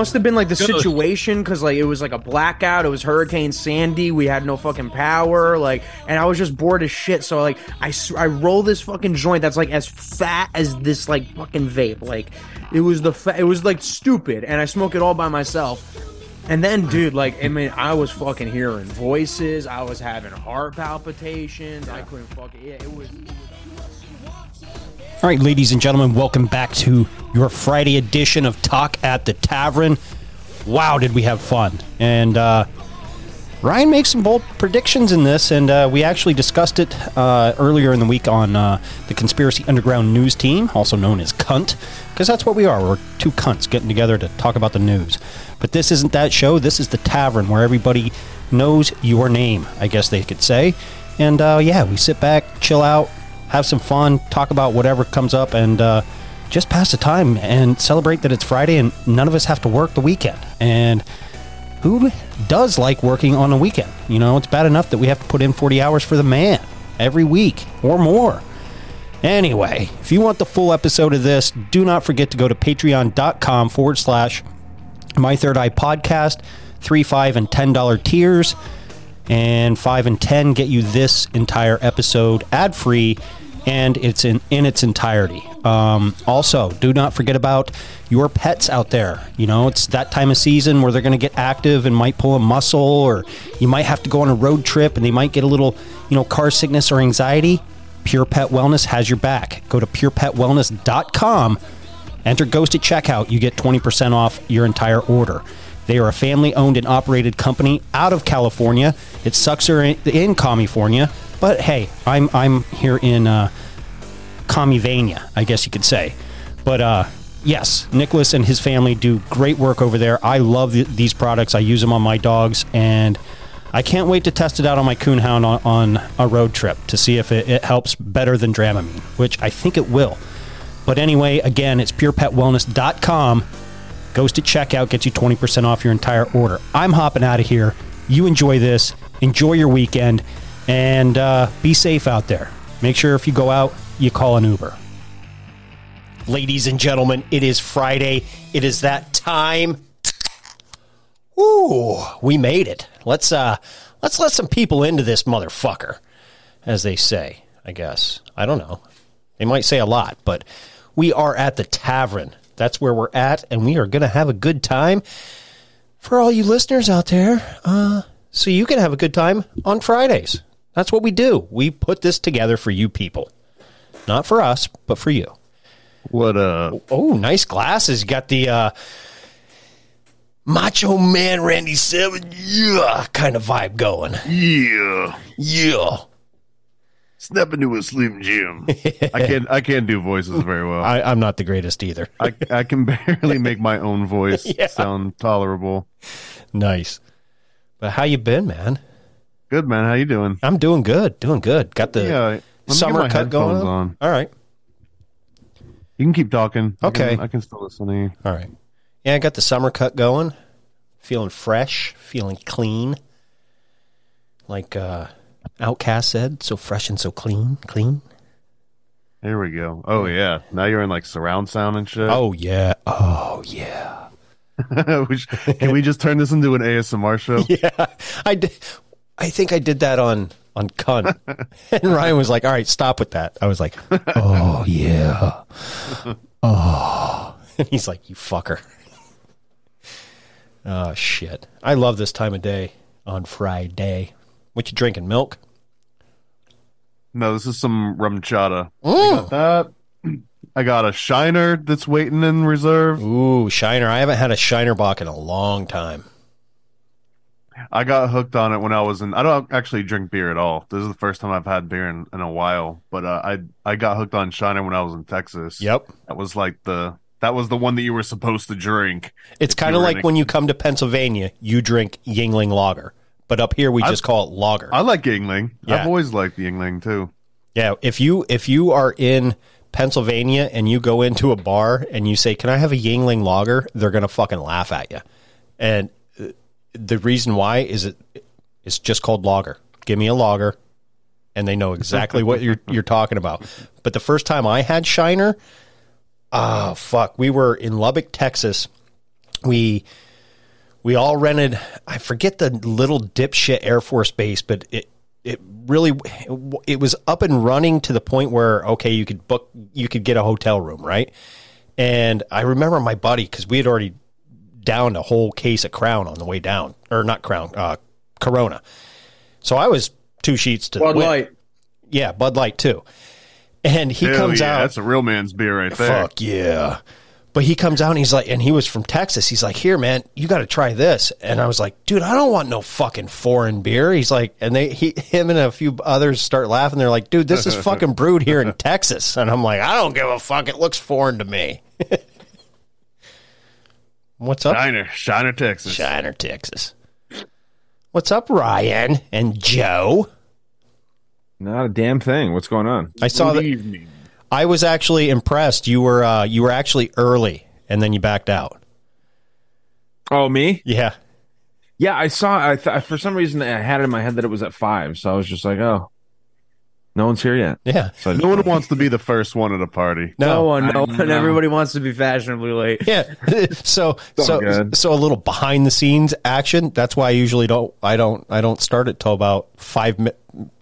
must have been like the go. situation because like it was like a blackout. It was Hurricane Sandy. We had no fucking power. Like, and I was just bored as shit. So like, I I roll this fucking joint that's like as fat as this like fucking vape. Like, it was the fa- it was like stupid, and I smoke it all by myself. And then, dude, like, I mean, I was fucking hearing voices. I was having heart palpitations. I couldn't fucking. Yeah, it was. It was All right, ladies and gentlemen, welcome back to your Friday edition of Talk at the Tavern. Wow, did we have fun! And uh, Ryan makes some bold predictions in this, and uh, we actually discussed it uh, earlier in the week on uh, the Conspiracy Underground News Team, also known as Cunt, because that's what we are. We're two cunts getting together to talk about the news. But this isn't that show. This is the tavern where everybody knows your name, I guess they could say. And uh, yeah, we sit back, chill out, have some fun, talk about whatever comes up, and uh, just pass the time and celebrate that it's Friday and none of us have to work the weekend. And who does like working on a weekend? You know, it's bad enough that we have to put in 40 hours for the man every week or more. Anyway, if you want the full episode of this, do not forget to go to patreon.com forward slash my third eye podcast, three, five, and ten dollar tiers. And five and ten get you this entire episode ad free and it's in, in its entirety. Um, also, do not forget about your pets out there. You know, it's that time of season where they're going to get active and might pull a muscle, or you might have to go on a road trip and they might get a little, you know, car sickness or anxiety. Pure Pet Wellness has your back. Go to purepetwellness.com Enter Ghost at checkout. You get 20% off your entire order. They are a family owned and operated company out of California. It sucks they're in, in California, but hey, I'm I'm here in uh, Commivania, I guess you could say. But uh, yes, Nicolas and his family do great work over there. I love th- these products. I use them on my dogs, and I can't wait to test it out on my coonhound on, on a road trip to see if it, it helps better than Dramamine, which I think it will. But anyway, again, it's purepetwellness.com. Goes to checkout, gets you 20% off your entire order. I'm hopping out of here. You enjoy this. Enjoy your weekend. And uh, be safe out there. Make sure if you go out, you call an Uber. Ladies and gentlemen, it is Friday. It is that time. Ooh, we made it. Let's uh let's let some people into this motherfucker, as they say, I guess. I don't know. They might say a lot, but we are at the tavern. That's where we're at, and we are gonna have a good time. For all you listeners out there, uh, so you can have a good time on Fridays. That's what we do. We put this together for you people. Not for us, but for you. What uh Oh, nice glasses. You got the uh, Macho Man Randy Savage yeah, kind of vibe going. yeah. Yeah. Step into a slim Jim. I can't I can't do voices very well. I, I, I'm not the greatest either. I, can barely make my own voice Yeah. sound tolerable. nice. But how you been, man? Good man, how you doing? I'm doing good. Doing good. Got the yeah, let me get summer cut going on. on. All right. You can keep talking. I Okay. can- I can still listen to you. All right. Yeah, I got the summer cut going. Feeling fresh, feeling clean. Like uh OutKast said, so fresh and so clean, clean. There we go. Oh yeah. Now you're in like surround sound and shit. Oh yeah. Oh yeah. Can we just turn this into an ASMR show? Yeah, I did. I think I did that on on cunt, and Ryan was like, "All right, stop with that." I was like, "Oh yeah, oh," and he's like, "You fucker." Oh shit! I love this time of day on Friday. What you drinking? Milk? No, this is some RumChata. Mm. That I got a shiner that's waiting in reserve. Ooh, Shiner. I haven't had a Shiner Bock in a long time. I got hooked on it when I was in. I don't actually drink beer at all. This is the first time I've had beer in, in a while. But uh, I I got hooked on Shiner when I was in Texas. Yep. That was like the that was the one that you were supposed to drink. It's kind of like a- when you come to Pennsylvania, you drink Yuengling Lager, but up here we I- just call it Lager. I like Yuengling. Yeah. I've always liked Yuengling too. yeah, if you if you are in Pennsylvania and you go into a bar and you say, "Can I have a Yuengling Lager?" they're gonna fucking laugh at you, and the reason why is it it's just called logger. Give me a logger, and they know exactly what you're you're talking about. But the first time I had Shiner, oh fuck, we were in Lubbock, Texas. We we all rented. I forget the little dipshit Air Force base, but it it really it was up and running to the point where okay, you could book, you could get a hotel room, right? And I remember my buddy because we had already downed a whole case of Crown on the way down, or not Crown, uh, Corona. So I was two sheets to the Bud wind. Light. yeah, Bud Light too. And he Hell comes yeah, out. That's a real man's beer right there. Fuck yeah. But he comes out and he's like, and he was from Texas. He's like, here, man, you got to try this. And I was like, dude, I don't want no fucking foreign beer. He's like, and they, he, him and a few others start laughing. They're like, dude, this is fucking brewed here in Texas. And I'm like, I don't give a fuck. It looks foreign to me. What's up? Shiner, Shiner, Texas. Shiner, Texas. What's up, Ryan and Joe? Not a damn thing. What's going on? I saw that. evening. I was actually impressed. You were, uh, you were actually early and then you backed out. Oh, me? Yeah. Yeah, I saw. I th- for some reason I had it in my head that it was at five, so I was just like, oh, no one's here yet. Yeah. So No one wants to be the first one at a party. No No. one, no one. Everybody wants to be fashionably late. Yeah. so so good. so a little behind the scenes action. That's why I usually don't I don't I don't start it till about five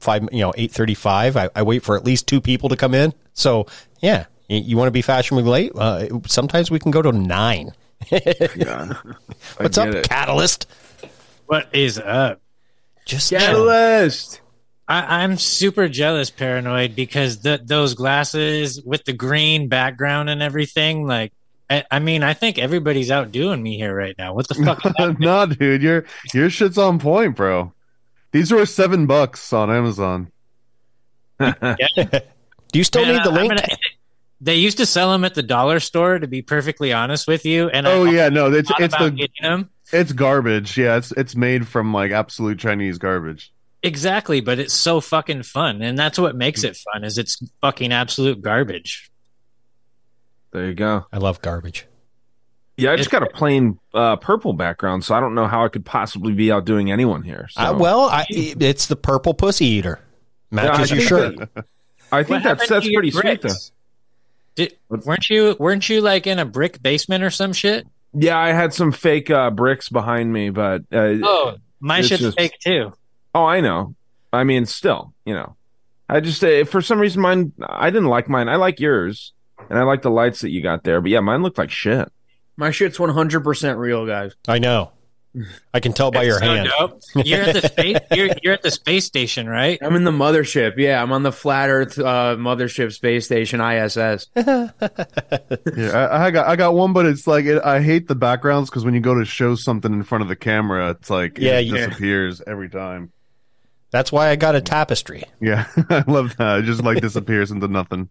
five you know eight thirty five. I, I wait for at least two people to come in. So yeah, you, you want to be fashionably late? Uh, sometimes we can go to nine. yeah. What's up, it. Katillest? What is up? Just Katillest. I, I'm super jealous, paranoid, because the, those glasses with the green background and everything. Like, I, I mean, I think everybody's outdoing me here right now. What the fuck? is happening? nah, dude, your your shit's on point, bro. These were seven bucks on Amazon. Do you still Man, need the link? gonna- they used to sell them at the dollar store. To be perfectly honest with you, and I Oh yeah, no, it's it's the them it's garbage. Yeah, it's it's made from like absolute Chinese garbage. Exactly, but it's so fucking fun, and that's what makes it fun. Is it's fucking absolute garbage. There you go. I love garbage. Yeah, I just It- got a plain uh, purple background, so I don't know how I could possibly be outdoing anyone here. So. Uh, well, I, it's the purple pussy eater. Matches I your think shirt. that- I think What that's that's to your pretty sweet though. Did, weren't you weren't you like in a brick basement or some shit? Yeah, I had some fake uh, bricks behind me, but uh, Oh, my shit's just- fake too. Oh, I know. I mean, still, you know, I just uh, for some reason mine. I didn't like mine. I like yours, and I like the lights that you got there. But yeah, mine looked like shit. My shit's 100% real, guys. I know. I can tell by your That's so hand. dope. You're at the space. You're, you're at the space station, right? I'm in the mothership. Yeah, I'm on the flat Earth uh, mothership space station ISS. Yeah, I, I got I got one, but it's like it, I hate the backgrounds because when you go to show something in front of the camera, it's like Yeah, it you- disappears every time. That's why I got a tapestry. Yeah, I love that. It just like disappears into nothing.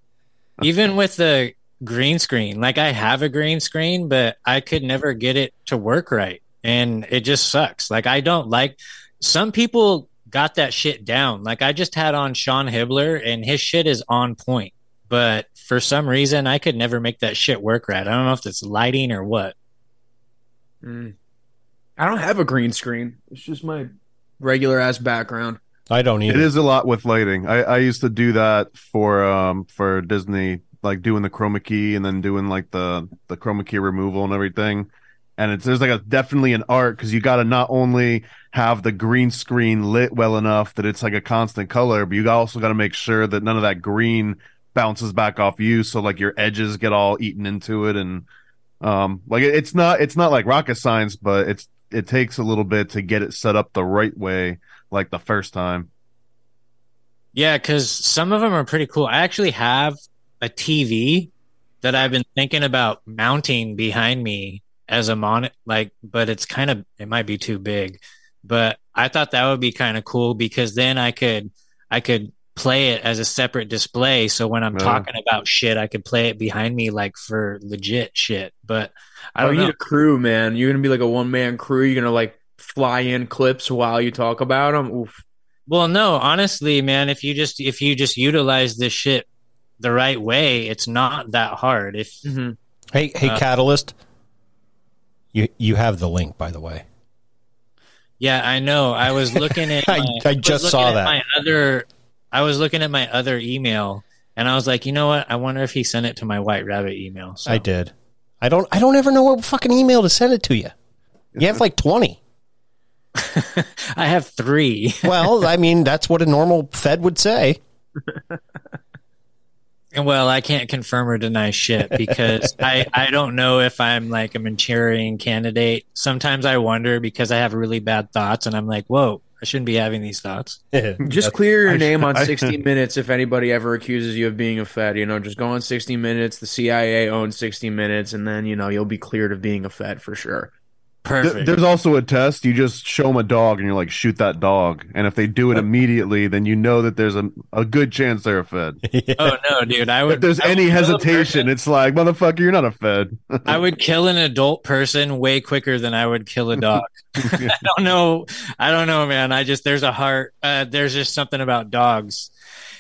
Even with the green screen, like I have a green screen, but I could never get it to work right, and it just sucks. Like I don't like. Some people got that shit down. Like I just had on Sean Hibbler, and his shit is on point. But for some reason, I could never make that shit work right. I don't know if it's lighting or what. Mm. I don't have a green screen. It's just my regular ass background. I don't It either. is a lot with lighting. I, I used to do that for um for Disney, like doing the chroma key and then doing like the the chroma key removal and everything. And it's there's like a definitely an art because you got to not only have the green screen lit well enough that it's like a constant color, but you also got to make sure that none of that green bounces back off you, so like your edges get all eaten into it and um like it's not it's not like rocket science, but it's it takes a little bit to get it set up the right way, like the first time. Yeah, because some of them are pretty cool. I actually have a TV that I've been thinking about mounting behind me as a mon like, but it's kind of it might be too big. But I thought that would be kind of cool because then I could I could play it as a separate display. So when I'm Yeah. talking about shit, I could play it behind me like for legit shit. But I Oh, don't you need a crew, man. You're gonna be like a one man crew. You're gonna like fly in clips while you talk about them. Oof. Well, no, honestly, man, if you just if you just utilize this shit the right way, it's not that hard. If hmm Hey, hey, Uh, Katillest. You you have the link, by the way. yeah, I know. I was looking at I- my, I was just looking saw that. My other I was looking at my other email and I was like, you know what? I wonder if he sent it to my White Rabbit email. So I did. I don't. I don't ever know what fucking email to send it to you. You have like twenty. I have three. Well, I mean, that's what a normal Fed would say. And well, I can't confirm or deny shit because I, I don't know if I'm like a Manchurian candidate. Sometimes I wonder because I have really bad thoughts and I'm like, whoa, I shouldn't be having these thoughts. Just clear your I- name on I- 60 Minutes if anybody ever accuses you of being a Fed. You know, just go on 60 Minutes. The CIA owns 60 Minutes, and then you know you'll be cleared of being a Fed for sure. Th- there's also a test. You just show them a dog and you're like, shoot that dog. And if they do it immediately, then you know that there's a, a good chance they're a Fed. oh no, dude! I would. If there's I any kill hesitation, it's like, motherfucker, you're not a Fed. I would kill an adult person way quicker than I would kill a dog. I don't know. I don't know, man. I just there's a heart. Uh, there's just something about dogs.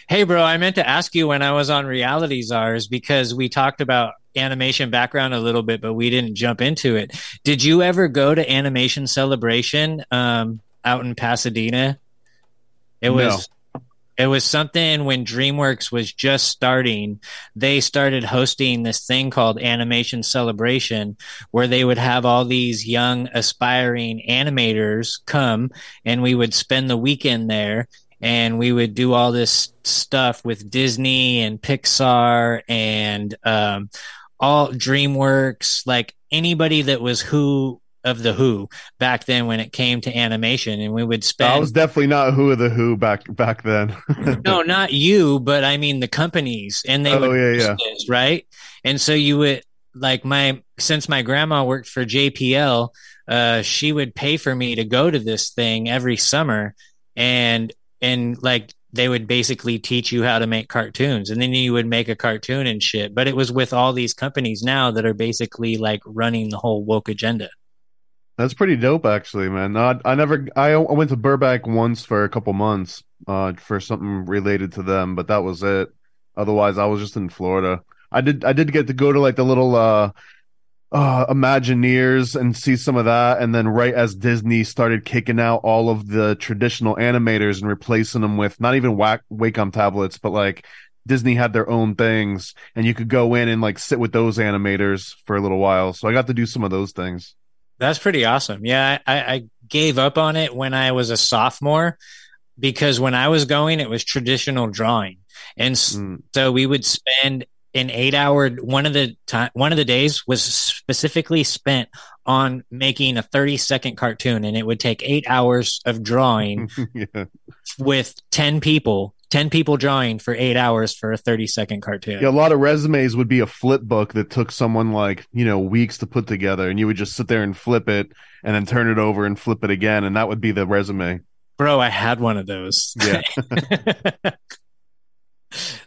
Hey, bro, I meant to ask you when I was on Reality Czars because we talked about animation background a little bit, but we didn't jump into it. Did you ever go to Animation Celebration um, out in Pasadena? It was. It was something when DreamWorks was just starting. They started hosting this thing called Animation Celebration, where they would have all these young aspiring animators come and we would spend the weekend there and we would do all this stuff with Disney and Pixar and um, all DreamWorks, like anybody that was who of the who back then when it came to animation and we would spend I was definitely not Who of the Who back back then. no, not you, but I mean the companies, and they Oh, would yeah, yeah. this, right? And so you would like my since my grandma worked for JPL, uh, she would pay for me to go to this thing every summer, and and like they would basically teach you how to make cartoons, and then you would make a cartoon and shit. But it was with all these companies now that are basically like running the whole woke agenda. That's pretty dope, actually, man. I, I never. I, I went to Burbank once for a couple months, uh, for something related to them, but that was it. Otherwise, I was just in Florida. I did. I did get to go to like the little uh, uh, Imagineers and see some of that, and then right as Disney started kicking out all of the traditional animators and replacing them with not even Wac- Wacom tablets, but like Disney had their own things, and you could go in and like sit with those animators for a little while. So I got to do some of those things. That's pretty awesome. Yeah, I, I gave up on it when I was a sophomore because when I was going, it was traditional drawing, and Mm. so we would spend an eight-hour. One of the time, one of the days was specifically spent on making a thirty-second cartoon, and it would take eight hours of drawing yeah. with ten people. 10 people drawing for eight hours for a 30 second cartoon. Yeah, a lot of resumes would be a flip book that took someone like, you know, weeks to put together and you would just sit there and flip it and then turn it over and flip it again and that would be the resume. Bro, I had one of those. Yeah.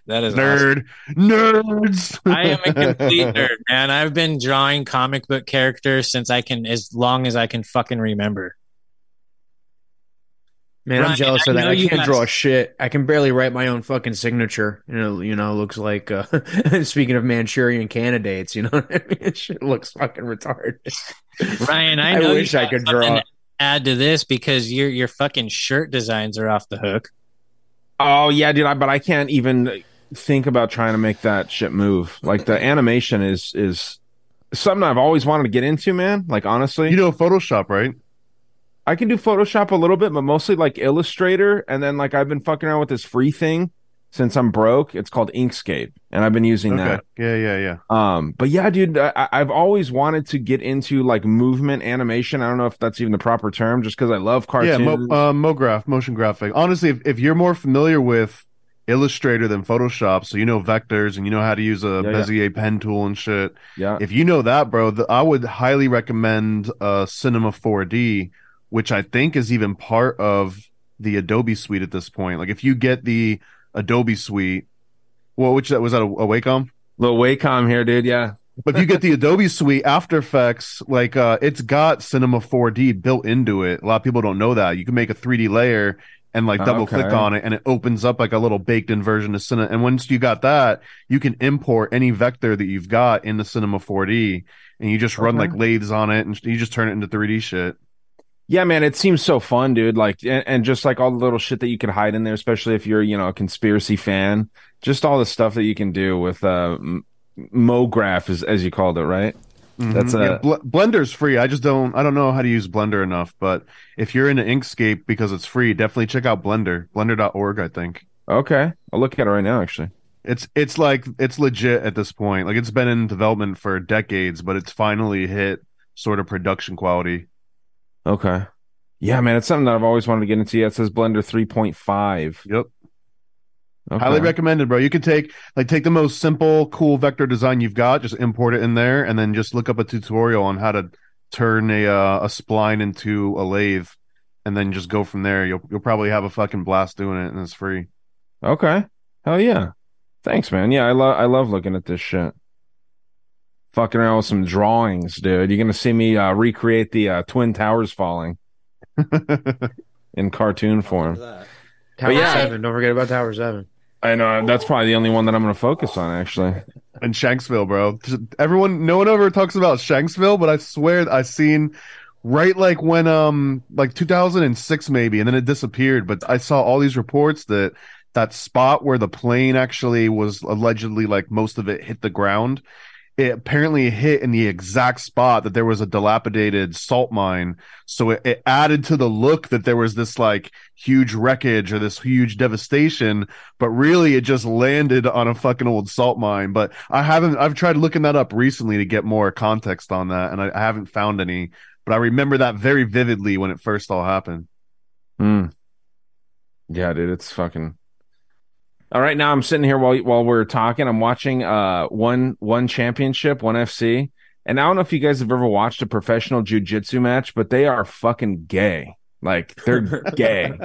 that is awesome. Nerd. Nerds. I am a complete nerd, man. I've been drawing comic book characters since I can, as long as I can fucking remember. Man, Ryan, I'm jealous I of that. I you can't guys- draw shit. I can barely write my own fucking signature. You know, you know, looks like uh, speaking of Manchurian candidates, you know what I mean? Shit looks fucking retarded. Ryan, I I know wish I could draw. Add to this because your your fucking shirt designs are off the hook. Oh yeah, dude. I, but I can't even think about trying to make that shit move. Like the animation is is something I've always wanted to get into, man. Like honestly, you know Photoshop, right? I can do Photoshop a little bit, but mostly like Illustrator. And then like I've been fucking around with this free thing since I'm broke. It's called Inkscape, and I've been using Okay. that. Yeah, yeah, yeah. Um, but yeah, dude, I, I've always wanted to get into like movement animation. I don't know if that's even the proper term, just because I love cartoons. Yeah, mo, uh, MoGraph, motion graphic. Honestly, if, if you're more familiar with Illustrator than Photoshop, so you know vectors and you know how to use a Yeah, yeah. Bezier pen tool and shit. yeah, If you know that, bro, the, I would highly recommend uh, Cinema 4D, which I think is even part of the Adobe suite at this point. Like if you get the Adobe suite, well, which that was that a, a Wacom? little Wacom here, dude. Yeah, But if you get the Adobe Suite, After Effects, like uh, it's got Cinema 4D built into it. A lot of people don't know that. You can make a 3D layer and like double click Okay. on it, and it opens up like a little baked-in version of Cinema. And once you got that, you can import any vector that you've got into Cinema 4D, and you just run Okay. like lathes on it, and you just turn it into 3D shit. Yeah, man. It seems so fun, dude. Like, and, and just like all the little shit that you can hide in there, especially if you're, you know, a conspiracy fan. Just all the stuff that you can do with uh, MoGraph, as as you called it, right? That's Mhm. a Yeah, Bl- Blender's free. I just don't. I don't know how to use Blender enough. But if you're into Inkscape because it's free, definitely check out Blender. Blender.org, I think. okay. I'll look at it right now, actually. It's it's like it's legit at this point. Like it's been in development for decades, but it's finally hit sort of production quality. Okay. Yeah, man, it's something that I've always wanted to get into. Yeah, it says Blender 3.5. Yep. Okay. Highly recommended, bro. You can take like take the most simple, cool vector design you've got, just import it in there, and then just look up a tutorial on how to turn a uh, a spline into a lathe, and then just go from there. You'll you'll probably have a fucking blast doing it, and it's free. Okay. Hell yeah. Thanks, man. Yeah, I love I love looking at this shit. Fucking around with some drawings, dude. You're gonna see me uh, recreate the uh, Twin Towers falling in cartoon form. Tower yeah. Seven. Don't forget about Tower Seven. I know that's probably the only one that I'm gonna focus on, actually. and Shanksville, bro. Everyone, no one ever talks about Shanksville, but I swear I seen right like when um like 2006 maybe, and then it disappeared. But I saw all these reports that that spot where the plane actually was allegedly like most of it hit the ground. It apparently hit in the exact spot that there was a dilapidated salt mine. So it, it added to the look that there was this like huge wreckage or this huge devastation but really it just landed on a fucking old salt mine. But I haven't, I've tried looking that up recently to get more context on that, and I, I haven't found any. But I remember that very vividly when it first all happened. Hmm. Yeah, dude, it's fucking. All right, now I'm sitting here while while we're talking. I'm watching uh one one championship, one FC, and I don't know if you guys have ever watched a professional jujitsu match, but they are fucking gay. Like they're gay,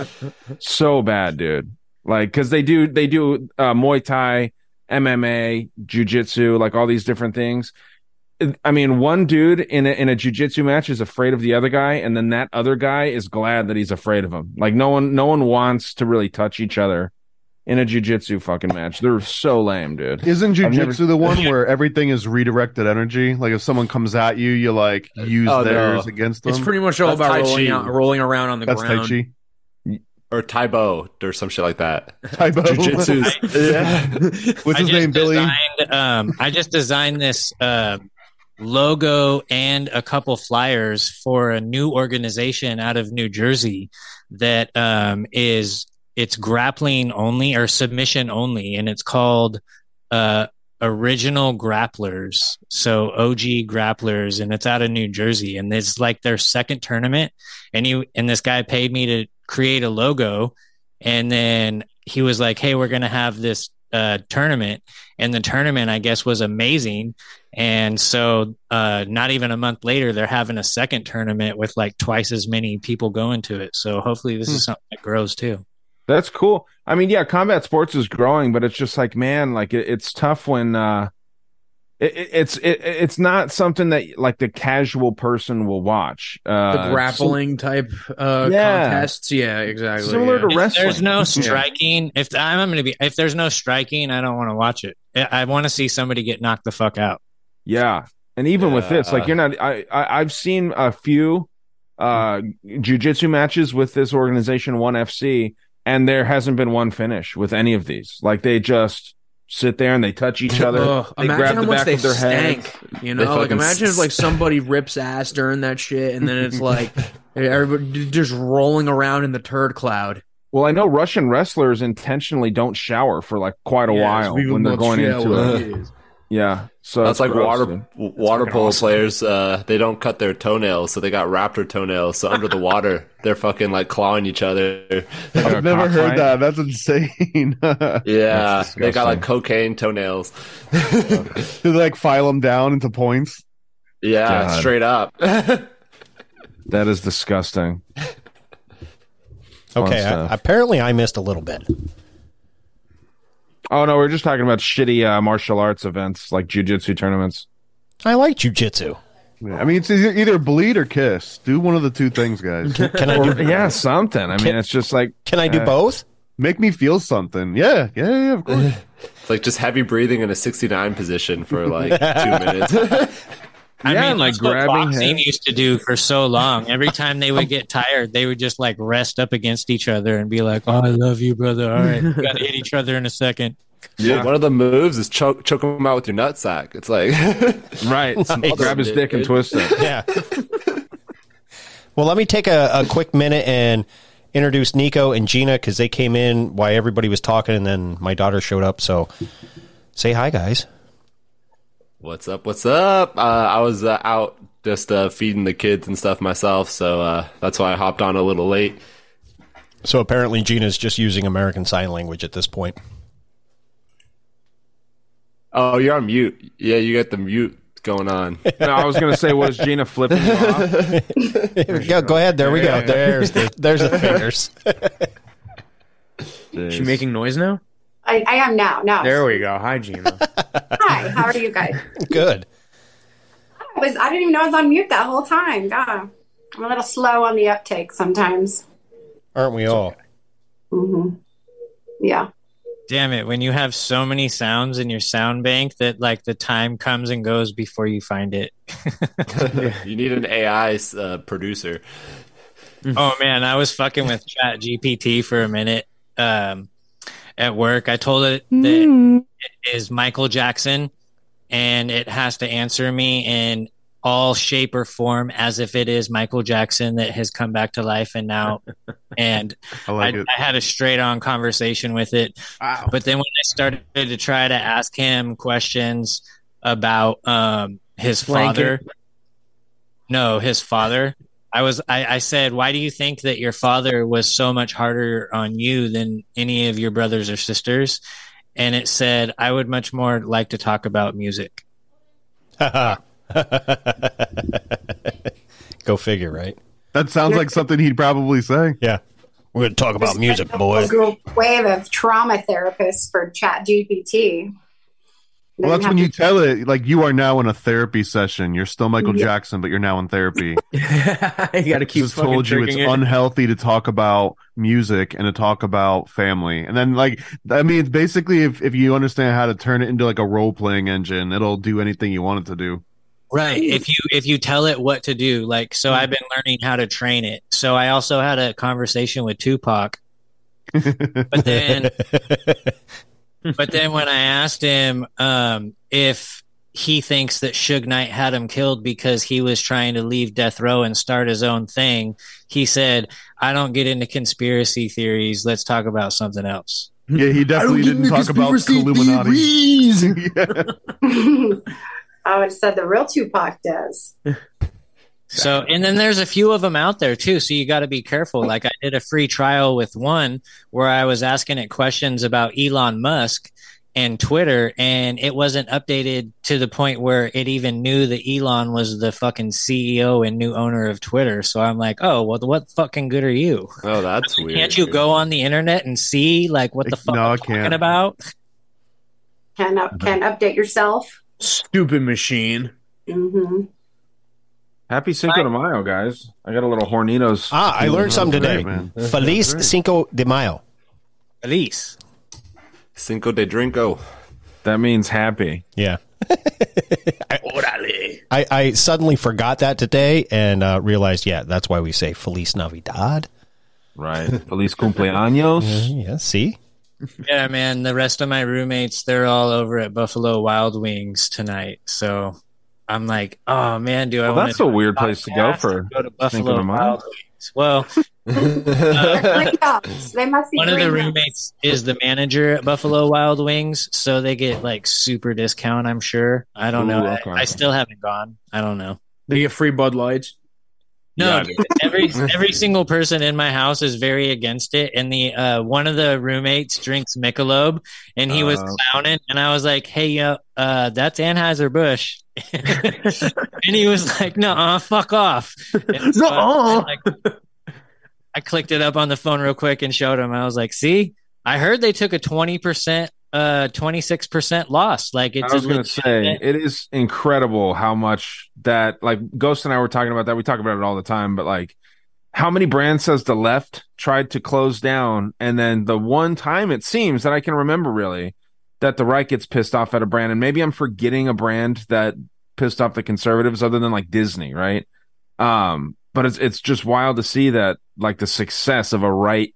so bad, dude. Like because they do they do uh, Muay Thai, MMA, jujitsu, like all these different things. I mean, one dude in a in a jujitsu match is afraid of the other guy, and then that other guy is glad that he's afraid of him. Like no one, no one wants to really touch each other in a jujitsu fucking match. They're so lame, dude. Isn't I've never- jujitsu the one where everything is redirected energy? Like if someone comes at you, you like use Oh, no. theirs against them. It's pretty much all That's about rolling, out, rolling around on the That's ground. Tai Chi. or Tae Bo or some shit like that. Tae Bo. Jujitsu's yeah. What's his name, Billy? Um, I just designed this uh, logo and a couple flyers for a new organization out of New Jersey that um, is it's grappling only or submission only, and it's called uh, Original Grapplers. So OG Grapplers, and it's out of New Jersey, and it's like their second tournament. And you and this guy paid me to create a logo, and then he was like, "Hey, we're gonna have this uh, tournament," and the tournament, I guess, was amazing. And so, uh, not even a month later, they're having a second tournament with like twice as many people going to it. So hopefully, this is something that grows too. That's cool. I mean, yeah, combat sports is growing, but it's just like, man, like it, it's tough when uh, it, it- it's it, it's not something that like the casual person will watch. Uh, The grappling type uh, Yeah. contests. Yeah, exactly. Similar yeah. to If wrestling. there's no Yeah. striking, if I'm, I'm going to be, if there's no striking, I don't want to watch it. I, I want to see somebody get knocked the fuck out. Yeah. And even with this, like you're not I, I I've seen a few uh jujitsu matches with this organization, one FC, and there hasn't been one finish with any of these. Like they just sit there and they touch each other. Ugh, they imagine grab the back they of their head. stank. You know, like imagine if like somebody rips ass during that shit, and then it's like everybody just rolling around in the turd cloud. Well, I know Russian wrestlers intentionally don't shower for like quite a Yes, while when they're going into it. Yeah, so That's it's like gross, water dude. water polo players. Uh, they don't cut their toenails, so they got raptor toenails. So under the water, they're fucking like clawing each other. Like a I've never heard cockfight. that. That's insane. Yeah, That's they got like cocaine toenails. Do they like file them down into points? Yeah, God. straight up. That is disgusting. Okay. I, apparently I missed a little bit. Oh no, we are just talking about shitty uh, martial arts events like jujitsu tournaments. I like jujitsu. Yeah, I mean, it's either, either bleed or kiss. Do one of the two things, guys. Can I Or, do? yeah, something. I mean, it's just like Can I do Uh, both? Make me feel something. Yeah, yeah, yeah. Of course. It's like just heavy breathing in a 69 position for like two minutes. I Yeah, mean, and, like, that's what grabbing boxing hands. used to do for so long. Every time they would get tired, they would just like rest up against each other and be like, "Oh, I love you, brother. All right, we gotta hit each other in a second. Yeah. One of the moves is choke choke them out with your nutsack. It's like right. Grab his dick and twist it. Yeah. well, let me take a, a quick minute and introduce Niko and Gena because they came in while everybody was talking, and then my daughter showed up. So, say hi, guys. What's up? What's up? Uh, I was uh, out just uh, feeding the kids and stuff myself, so uh, that's why I hopped on a little late. So apparently, Gena's just using American Sign Language at this point. Oh, you're on mute. Yeah, you got the mute going on. No, I was gonna say, was Gena flipping you off? go, go ahead. There we go. There's the there's the fingers. Is she making noise now? I, I am now. Now. There we go. Hi, Gena. Hi. How are you guys? Good. I was. I didn't even know I was on mute that whole time. God, I'm a little slow on the uptake sometimes. Aren't we all? Mm-hmm. Yeah. Damn it! When you have so many sounds in your sound bank that like the time comes and goes before you find it. you need an AI uh, producer. oh man, I was fucking with Chat GPT for a minute um, at work. I told it that it is Michael Jackson, and it has to answer me in all shape or form as if it is Michael Jackson that has come back to life and now. and I I, like it. I had a straight on conversation with it. Wow. But then when I started to try to ask him questions about um, his Blanket. father, no, his father, I was I, I said, why do you think that your father was so much harder on you than any of your brothers or sisters? And it said, I would much more like to talk about music. Go figure, right? That sounds like something he'd probably say. Yeah. We're going to talk about music, A boys. group wave of trauma therapists for Chat GPT. Well, that's when you tell it, like, you are now in a therapy session. You're still Michael Yeah. Jackson, but you're now in therapy. you got to keep just told you it's it. unhealthy to talk about music and to talk about family. And then, like, I mean, it's basically if, if you understand how to turn it into like a role playing engine, it'll do anything you want it to do. Right. If you if you tell it what to do, like so mm. I've been learning how to train it. So I also had a conversation with Tupac. But then but then when I asked him um if he thinks that Suge Knight had him killed because he was trying to leave death row and start his own thing, he said, I don't get into conspiracy theories. Let's talk about something else. Yeah, he definitely didn't talk about the Illuminati. yeah. I would have said the real Tupac does. So, and then there's a few of them out there too. So you got to be careful. Like I did a free trial with one where I was asking it questions about Elon Musk and Twitter, and it wasn't updated to the point where it even knew that Elon was the fucking CEO and new owner of Twitter. So I'm like, oh, well, what fucking good are you? Oh, that's weird. Can't you go on the internet and see like what the fuck No, I'm talking about? Can up, can update yourself. Stupid machine. hmm Happy Cinco de Mayo, guys. I got a little Hornitos. ah, I learned something today. Great. Feliz Cinco de Mayo. Elise. Cinco de Drinko. That means happy. Yeah. I, I suddenly forgot that today and uh, realized, yeah, that's why we say Feliz Navidad. Right. Feliz cumpleaños. Yeah, see? Yeah, man. The rest of my roommates, they're all over at Buffalo Wild Wings tonight. So I'm like, oh man, do I Well, want that's a weird place to go for go to Buffalo Mayo. Wild Wings? Well, uh, Green dogs. They must be One of the roommates is the manager at Buffalo Wild Wings, so they get like super discount. I'm sure. I don't know. Ooh, I- okay. I, still haven't gone. I don't know. They get free Bud Lights. No, Yeah, every every single person in my house is very against it. And the uh, one of the roommates drinks Michelob, and he was Oh. clowning, and I was like, "Hey, yo, uh that's Anheuser Busch," and he was like, "No, fuck off." And so I- like, I clicked it up on the phone real quick and showed him. I was like, "See, I heard they took a twenty percent, uh, twenty six percent loss. Like it's I was going to say it is incredible how much that like Ghost and I were talking about that. We talk about it all the time, but like how many brands has the left tried to close down, and then the one time it seems that I can remember really that the right gets pissed off at a brand, and maybe I'm forgetting a brand that pissed off the conservatives other than like Disney, right? Um, but it's it's just wild to see that like the success of a right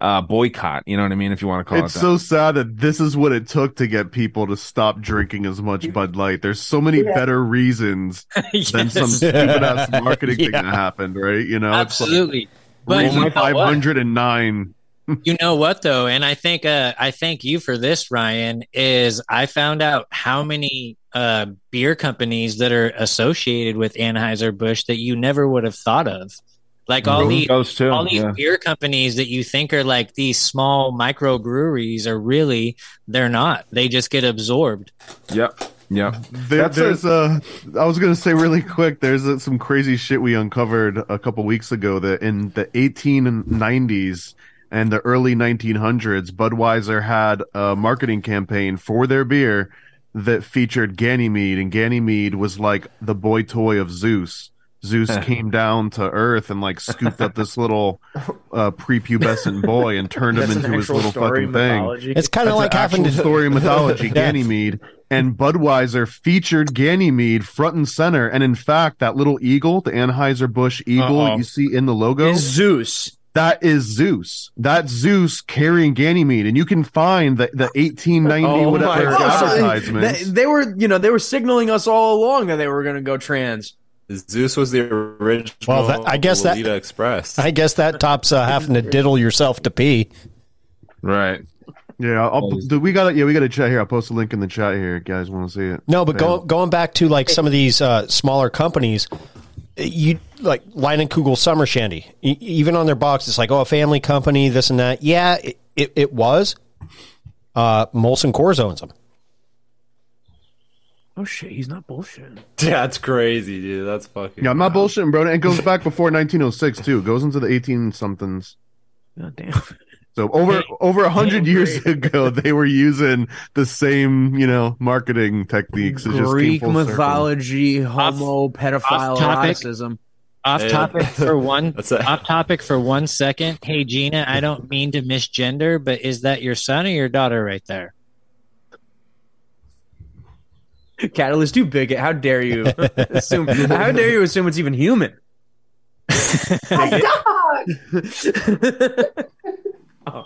uh boycott. You know what I mean? If you want to call It's it It's so sad that this is what it took to get people to stop drinking as much Bud Light. There's so many Yeah. better reasons than some stupid ass marketing thing that happened, right? You know, Absolutely. it's But like you reason know what? 509. You know what though, and I think uh, I thank you for this, Ryan. Is I found out how many uh, beer companies that are associated with Anheuser Busch that you never would have thought of, like all these Those two, all these yeah. beer companies that you think are like these small microbreweries are really they're not. They just get absorbed. Yep. Yep. There, That's there's a. I was gonna say really quick. There's a, some crazy shit we uncovered a couple weeks ago that in the 1890s and the early 1900s, Budweiser had a marketing campaign for their beer that featured Ganymede, and Ganymede was like the boy toy of Zeus. Zeus came down to Earth and like scooped up this little uh, prepubescent boy and turned him into his little story fucking thing. It's kind of like an having actual to story of mythology, Ganymede. And Budweiser featured Ganymede front and center. And in fact, that little eagle, the Anheuser-Busch eagle Uh-oh. you see in the logo, Is Zeus. that is Zeus. That's Zeus carrying Ganymede. And you can find the, the 1890 Oh whatever advertisements. They, they were, you know, they were signaling us all along that they were going to go trans. Zeus was the original. Well, that- I guess that- Express. I guess that tops uh, having to diddle yourself to pee. Right. yeah, I'll, do we got to Yeah, we got a chat here. I'll post a link in the chat here. if you Guys, want to see it? No, but go, going back to like some of these uh, smaller companies, you like Leinenkugel Summer Shandy. E- even on their box, it's like, oh, a family company, this and that. Yeah, it, it, it was. Uh, Molson Coors owns them. Oh shit, he's not bullshitting. That's crazy, dude. That's fucking. Yeah, I'm not wild. bullshitting, bro. And it goes back before 1906 too. It goes into the 18 somethings. God damn. So over Hey, over a hundred hey, years great. ago, they were using the same, you know, marketing techniques. It just came Greek full circle. mythology, homo, pedophile, off-topic. eroticism. Off Yeah. topic for one. That's off topic for one second. Hey Gena, I don't mean to misgender, but is that your son or your daughter right there? Katillest, you bigot. How dare you assume? how dare you assume it's even human? My dog. oh,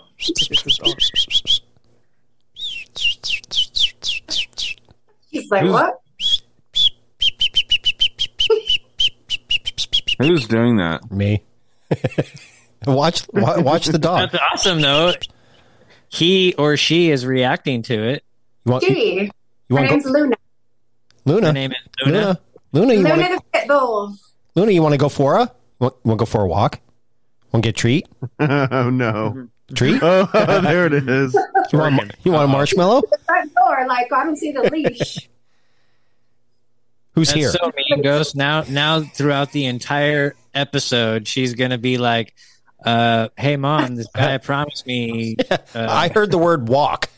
He's like, what? Who's doing that? Me. watch, watch the dog. That's awesome though. He or she is reacting to it. You want, you, Kitty. Her name's go, Luna. Luna? Her name is Luna. Luna? Luna, you Luna want to, the pit bull. Luna, you want to go for a? Want, want to go for a walk? Want to get a treat? oh no! Treat? Oh, there it is. You want, you want a marshmallow? The front door, like I don't see the leash. Who's That's here? so mean, Ghost. Now, now throughout the entire episode, she's gonna be like, uh, "Hey, mom, this guy promised me." Uh, I heard the word walk.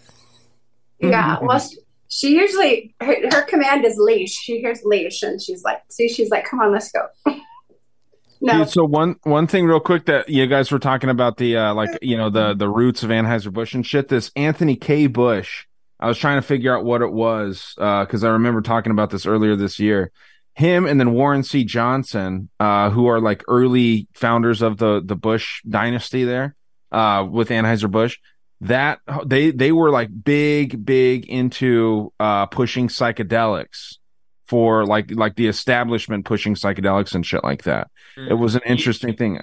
yeah. Well, she, she usually her, her command is leash. She hears leash, and she's like, "See, she's like, come on, let's go." no, Dude, so one one thing real quick that you guys were talking about the uh like you know the the roots of Anheuser Busch and shit. This Anthony K. Bush. I was trying to figure out what it was because I remember talking about this earlier this year. Him and then Warren C. Johnson, uh, who are like early founders of the the Bush dynasty there uh, with Anheuser Busch. That they they were like big big into uh, pushing psychedelics for like like the establishment pushing psychedelics and shit like that. It was an interesting thing.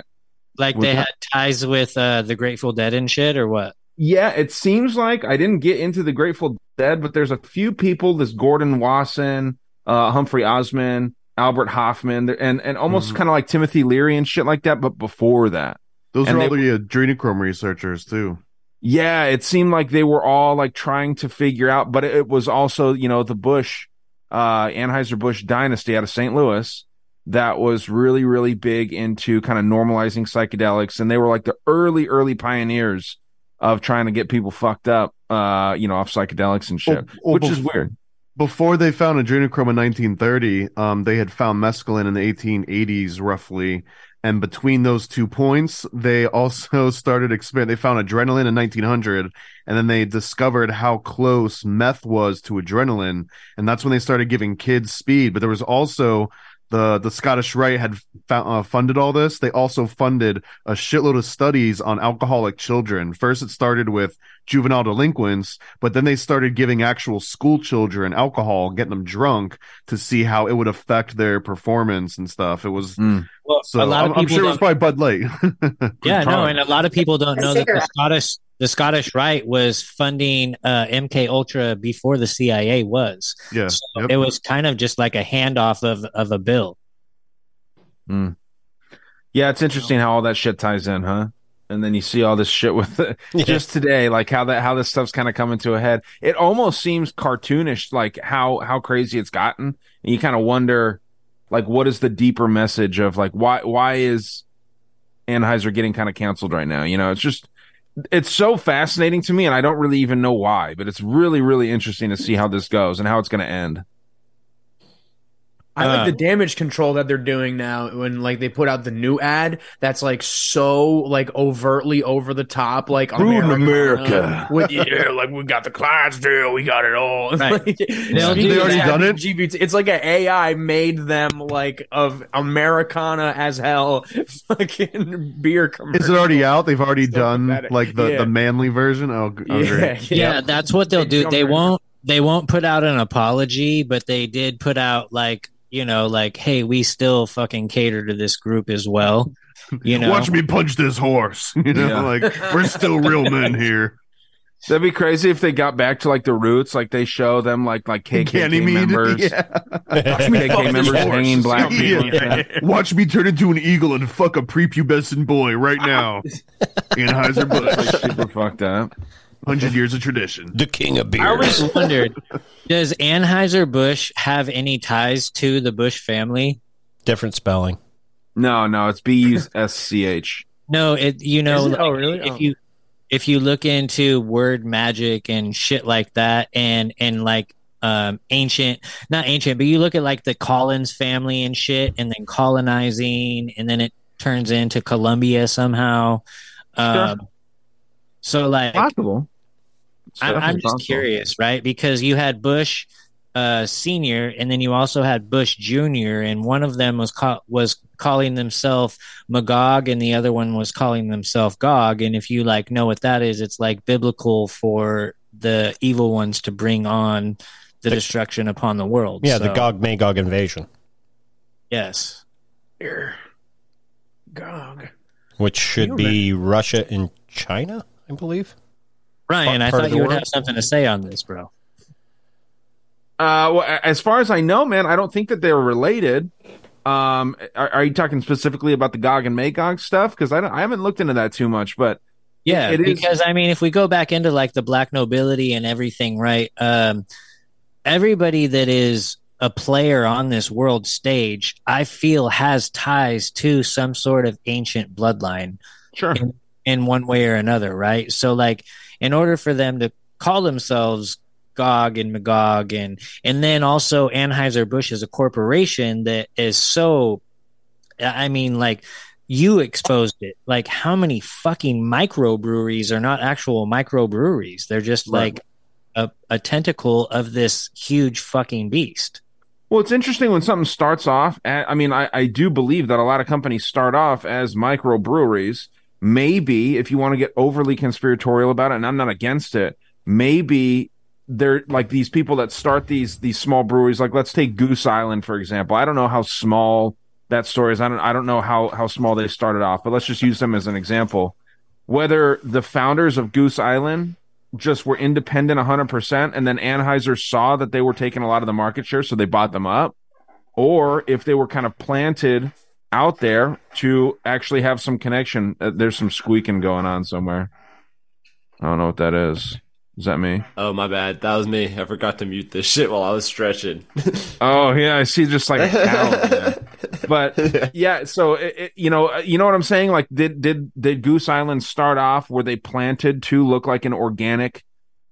Like With they that- had ties with uh, the Grateful Dead and shit, or what? Yeah, it seems like I didn't get into the Grateful Dead, but there's a few people. This Gordon Wasson, uh, Humphrey Osmond, Albert Hofmann, and and almost Mhm. kind of like Timothy Leary and shit like that. But before that, Those And are all they- the adrenochrome researchers too. Yeah, it seemed like they were all like trying to figure out. But it was also you know the Bush, uh, Anheuser Busch dynasty out of St. Louis that was really really big into kind of normalizing psychedelics, and they were like the early early pioneers of trying to get people fucked up, uh, you know, off psychedelics and shit, Well- well, which is weird. Before they found adrenochrome in 1930, um, they had found mescaline in the 1880s, roughly. And between those two points, they also started expand. They found adrenaline in 1900, and then they discovered how close meth was to adrenaline, and that's when they started giving kids speed. But there was also the the Scottish Rite had found, uh, funded all this. They also funded a shitload of studies on alcoholic children. First, it started with juvenile delinquents, but then they started giving actual school children alcohol, getting them drunk to see how it would affect their performance and stuff. It was Mm. Well, so a lot I'm, of I'm sure it was don't- probably Bud Light. Yeah, no, and a lot of people don't know that the. Scottish the Scottish Rite was funding uh, MK Ultra before the CIA was. yeah. So Yep. it was kind of just like a handoff of of a bill. Yeah, it's interesting how all that shit ties in, huh? And then you see all this shit with the, Yeah. just today, like how that how this stuff's kind of coming to a head. It almost seems cartoonish, like how how crazy it's gotten, and you kind of wonder, like, what is the deeper message of like why why is Anheuser getting kind of canceled right now? You know, it's just it's so fascinating to me, and I don't really even know why, but it's really really interesting to see how this goes and how it's going to end. I Uh, like the damage control that they're doing now when like they put out the new ad that's like so like overtly over the top like Ruin Americana America. with yeah like we got the Clydesdale we got it all Right. Like, They'll speaking do of already done it? LGBT it's like an AI made them like of Americana as hell fucking beer commercial Is it already out? They've already So done pathetic. like the, Yeah. the manly version. Oh, oh yeah, great. Yeah, yeah. that's what they'll do. They won't they won't put out an apology, but they did put out like, you know, like, hey, we still fucking cater to this group as well. You know. Watch me punch this horse. You know, Yeah. like we're still real men here. That'd be crazy if they got back to like the roots, like they show them like like KKK Ganymede. members, Yeah. KKK members hanging black people. Yeah. Watch me turn into an eagle and fuck a prepubescent boy right now. Anheuser Like Busch, super fucked up. Hundred years of tradition. The king of beer. I always wondered, does Anheuser Busch have any ties to the Bush family? Different spelling. No, no, it's B U S C H. No, it you know it? like, Oh, really? if Oh. you if you look into word magic and shit like that and and like um ancient not ancient but you look at like the Collins family and shit and then colonizing and then it turns into Columbia somehow um so like Possible. It's I, I'm just curious, right? Because you had Bush uh, senior, and then you also had Bush junior, and one of them was ca- was calling themselves Magog, and the other one was calling themselves Gog. And if you like know what that is, it's like biblical for the evil ones to bring on the destruction upon the world. Yeah, the Gog Magog invasion, Yes. Here. Gog. which should be Russia and China, I believe. Ryan, Part I of thought the you would world? have something to say on this, bro. Uh, well, as far as I know, man, I don't think that they're related. Um, are, are you talking specifically about the Gog and Magog stuff? Because I don't, I haven't looked into that too much, but Yeah, It is- because I mean, if we go back into like the black nobility and everything, right? Um, everybody that is a player on this world stage, I feel, has ties to some sort of ancient bloodline sure. in one way or another, right? So, like, in order for them to call themselves Gog and Magog, and and then also Anheuser Busch is a corporation that is so, I mean, like you exposed it. Like, how many fucking microbreweries are not actual microbreweries? They're just Right. like a, a tentacle of this huge fucking beast. Well, it's interesting when something starts off. I mean, I, I do believe that a lot of companies start off as microbreweries. Maybe if you want to get overly conspiratorial about it, and I'm not against it, maybe they're like these people that start these these small breweries. Like let's take Goose Island for example. I don't know how small that story is. I don't I don't know how how small they started off, but let's just use them as an example. Whether the founders of Goose Island just were independent 100% and then Anheuser saw that they were taking a lot of the market share so they bought them up or if they were kind of planted out there to actually have some connection Uh, there's some squeaking going on somewhere I don't know what that is is that me Oh my bad, that was me. I forgot to mute this shit while I was stretching. Oh yeah, I see just like a cow. But yeah, so it, it, you know, you know what I'm saying? Like, did did did Goose Island start off were they planted to look like an organic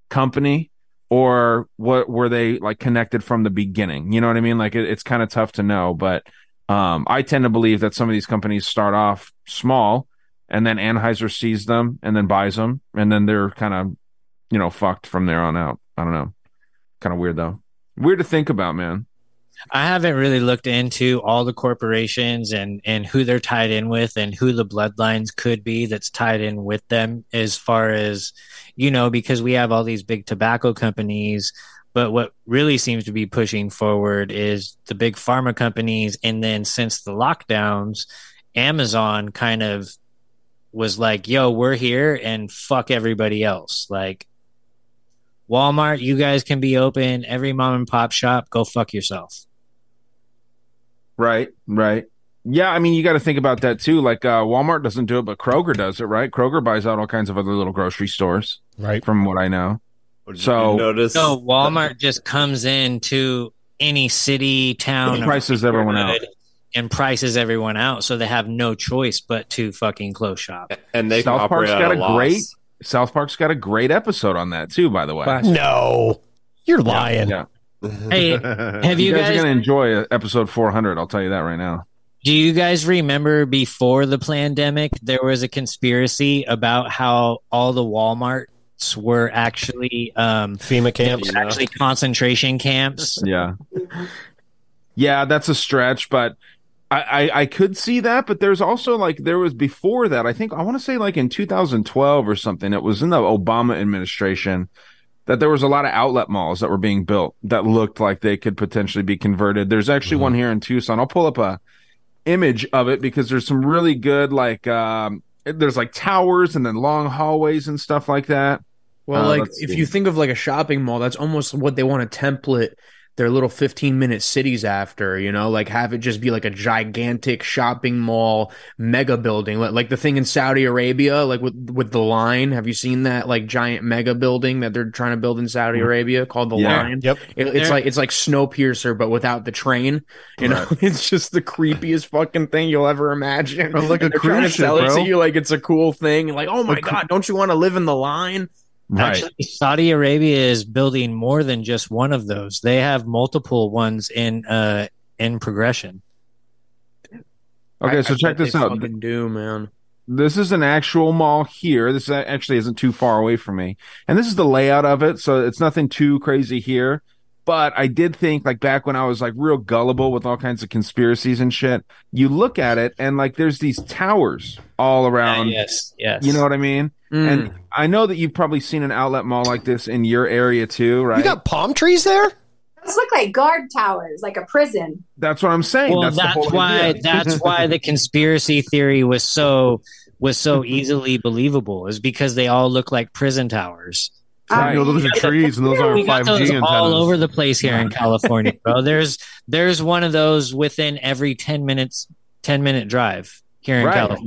company, or what were they like connected from the beginning? You know what I mean? Like, it, it's kind of tough to know. But um, I tend to believe that some of these companies start off small, and then Anheuser sees them and then buys them, and then they're kind of you know fucked from there on out. I don't know. Kind of weird though. Weird to think about, man. I haven't really looked into all the corporations and and who they're tied in with and who the bloodlines could be that's tied in with them as far as you know because we have all these big tobacco companies but what really seems to be pushing forward is the big pharma companies and then since the lockdowns Amazon kind of was like yo we're here and fuck everybody else like Walmart you guys can be open every mom and pop shop go fuck yourself Right, right. Yeah, I mean, you got to think about that too. Like uh, Walmart doesn't do it, but Kroger does it, right? Kroger buys out all kinds of other little grocery stores, Right. from what I know. Or did So- you notice? No, Walmart just comes into any city, town, or Prices everyone out. and prices everyone out, so they have no choice but to fucking close shop. and they South operate Park's at got a a great. South Park's got a great episode on that too, by the way. Classic. No, you're lying. Yeah, Hey, have you, you guys, are guys? gonna enjoy uh, episode 400. I'll tell you that right now. Do you guys remember before the pandemic, there was a conspiracy about how all the WalMarts were actually um, FEMA camps. Yeah. actually concentration camps? Yeah, yeah, that's a stretch, but I, I I could see that. But there's also like there was before that. I think I want to say like in 2012 or something. It was in the Obama administration that there was a lot of outlet malls that were being built that looked like they could potentially be converted. There's actually one here in Tucson. I'll pull up a image of it because there's some really good like um there's like towers and then long hallways and stuff like that. Well, Uh, like if see. you think of like a shopping mall, that's almost what they want to template their little 15 minute cities after, you know, like have it just be like a gigantic shopping mall mega building, like, like the thing in Saudi Arabia, like with with the line. Have you seen that like giant mega building that they're trying to build in Saudi Arabia called the Mm-hmm. Yeah. line? Yep. It, it's There- like it's like Snowpiercer, but without the train. You know, it's just the creepiest fucking thing you'll ever imagine. Or like a And they're trying to cruise ship, sell it bro. to you like it's a cool thing. Like, oh my A cru- god, don't you want to live in the line? Right. Actually, Saudi Arabia is building more than just one of those. They have multiple ones in uh in progression. Okay, I- so I check this out. fucking do man. this is an actual mall here. This actually isn't too far away from me. And this is the layout of it. So it's nothing too crazy here. But I did think like back when I was like real gullible with all kinds of conspiracies and shit, you look at it and like there's these towers all around. yes, yes. You know what I mean? Mm. And I know that you've probably seen an outlet mall like this in your area too, right? You got palm trees there? Those look like guard towers, like a prison. that's what I'm saying. well, that's, that's, why idea. that's why the conspiracy theory was so was so easily believable is because they all look like prison towers. Right. You know, those are trees and those aren't 5G antennas. all over the place here in California, bro. There's there's one of those within every ten minutes, ten minute drive here in Right. California.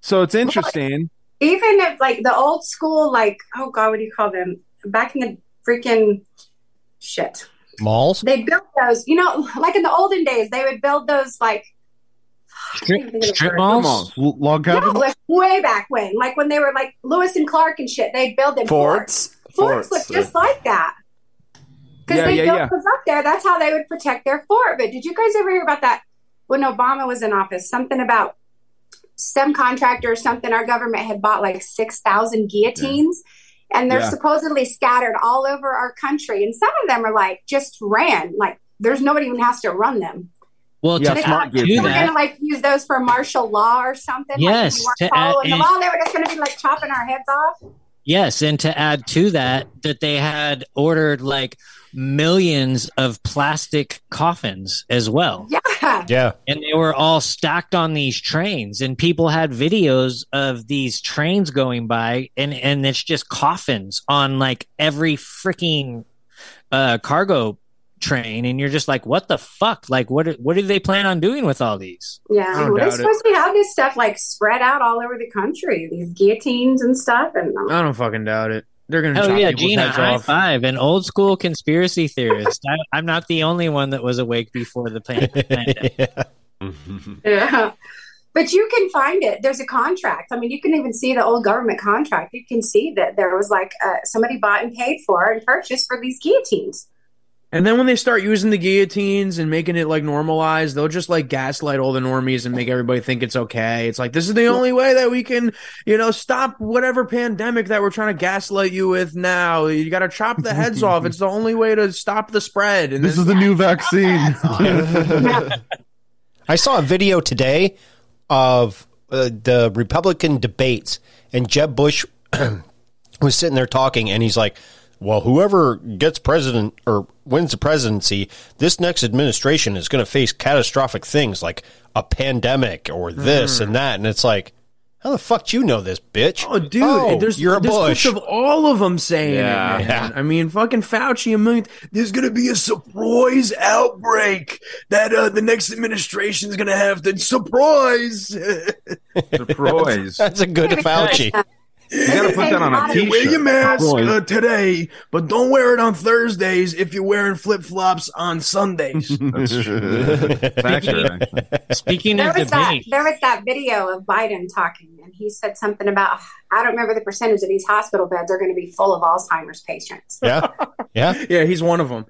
So it's interesting. Even if like the old school, like oh god, what do you call them? Back in the freaking shit, Malls? they built those. You know, like in the olden days, they would build those like I can't even Strip, think of the strip word. malls. L- log No, like way back when, like when they were like Lewis and Clark and shit, They built them Forts. Forts look just like that. Because Yeah, they yeah, built yeah. those up there. That's how they would protect their fort. But did you guys ever hear about that when Obama was in office? Something about some contractor or something. Our government had bought like 6,000 guillotines. And they're Yeah. supposedly scattered all over our country. And some of them are like just ran. Like there's nobody even has to run them. Well, Yeah, to smart add gear. to They were that, going to like use those for martial law or something. Yes, Like, if to you weren't add following the in- law, they were just going to be like chopping our heads off. Yes, and to add to that, that they had ordered like millions of plastic coffins as well. Yeah. Yeah. Yeah. and they were all stacked on these trains and people had videos of these trains going by and and it's just coffins on like every freaking uh cargo train and you're just like what the fuck like what what do they plan on doing with all these Yeah. don't They're doubt it. supposed to have this stuff like spread out all over the country, these guillotines and stuff. And I don't fucking doubt it. They're gonna oh chop yeah people's gina heads high off. five an old school conspiracy theorist I, i'm not the only one that was awake before the pan- pandemic Yeah. But you can find it. There's a contract. I mean, you can even see the old government contract. You can see that there was like uh, somebody bought and paid for and purchased for these guillotines. And then when they start using the guillotines and making it like normalized, they'll just like gaslight all the normies and make everybody think it's okay. It's like this is the only way that we can, you know, stop whatever pandemic that we're trying to gaslight you with now. You got to chop the heads off. It's the only way to stop the spread. And This is the new vaccine. I saw a video today of uh, the Republican debates, and Jeb Bush was sitting there talking, and he's like, "Well, whoever gets president or wins the presidency, this next administration is going to face catastrophic things like a pandemic or this and that." And it's like, how the fuck do you know this, bitch? Oh, dude, there's you're a there's Bush. of all of them saying Yeah. it. Man. I mean, fucking Fauci a million. There's gonna be a surprise outbreak that uh, the next administration is gonna have to surprise. Surprise. That's a good Fauci. You gotta put that on a Wear your t-shirt. mask uh, today, but don't wear it on Thursdays if you're wearing flip flops on Sundays. That's true. That's speaking There of was that. debate There was that video of Biden talking, and he said something about I don't remember the percentage of these hospital beds are going to be full of Alzheimer's patients. Yeah, yeah. yeah, he's one of them.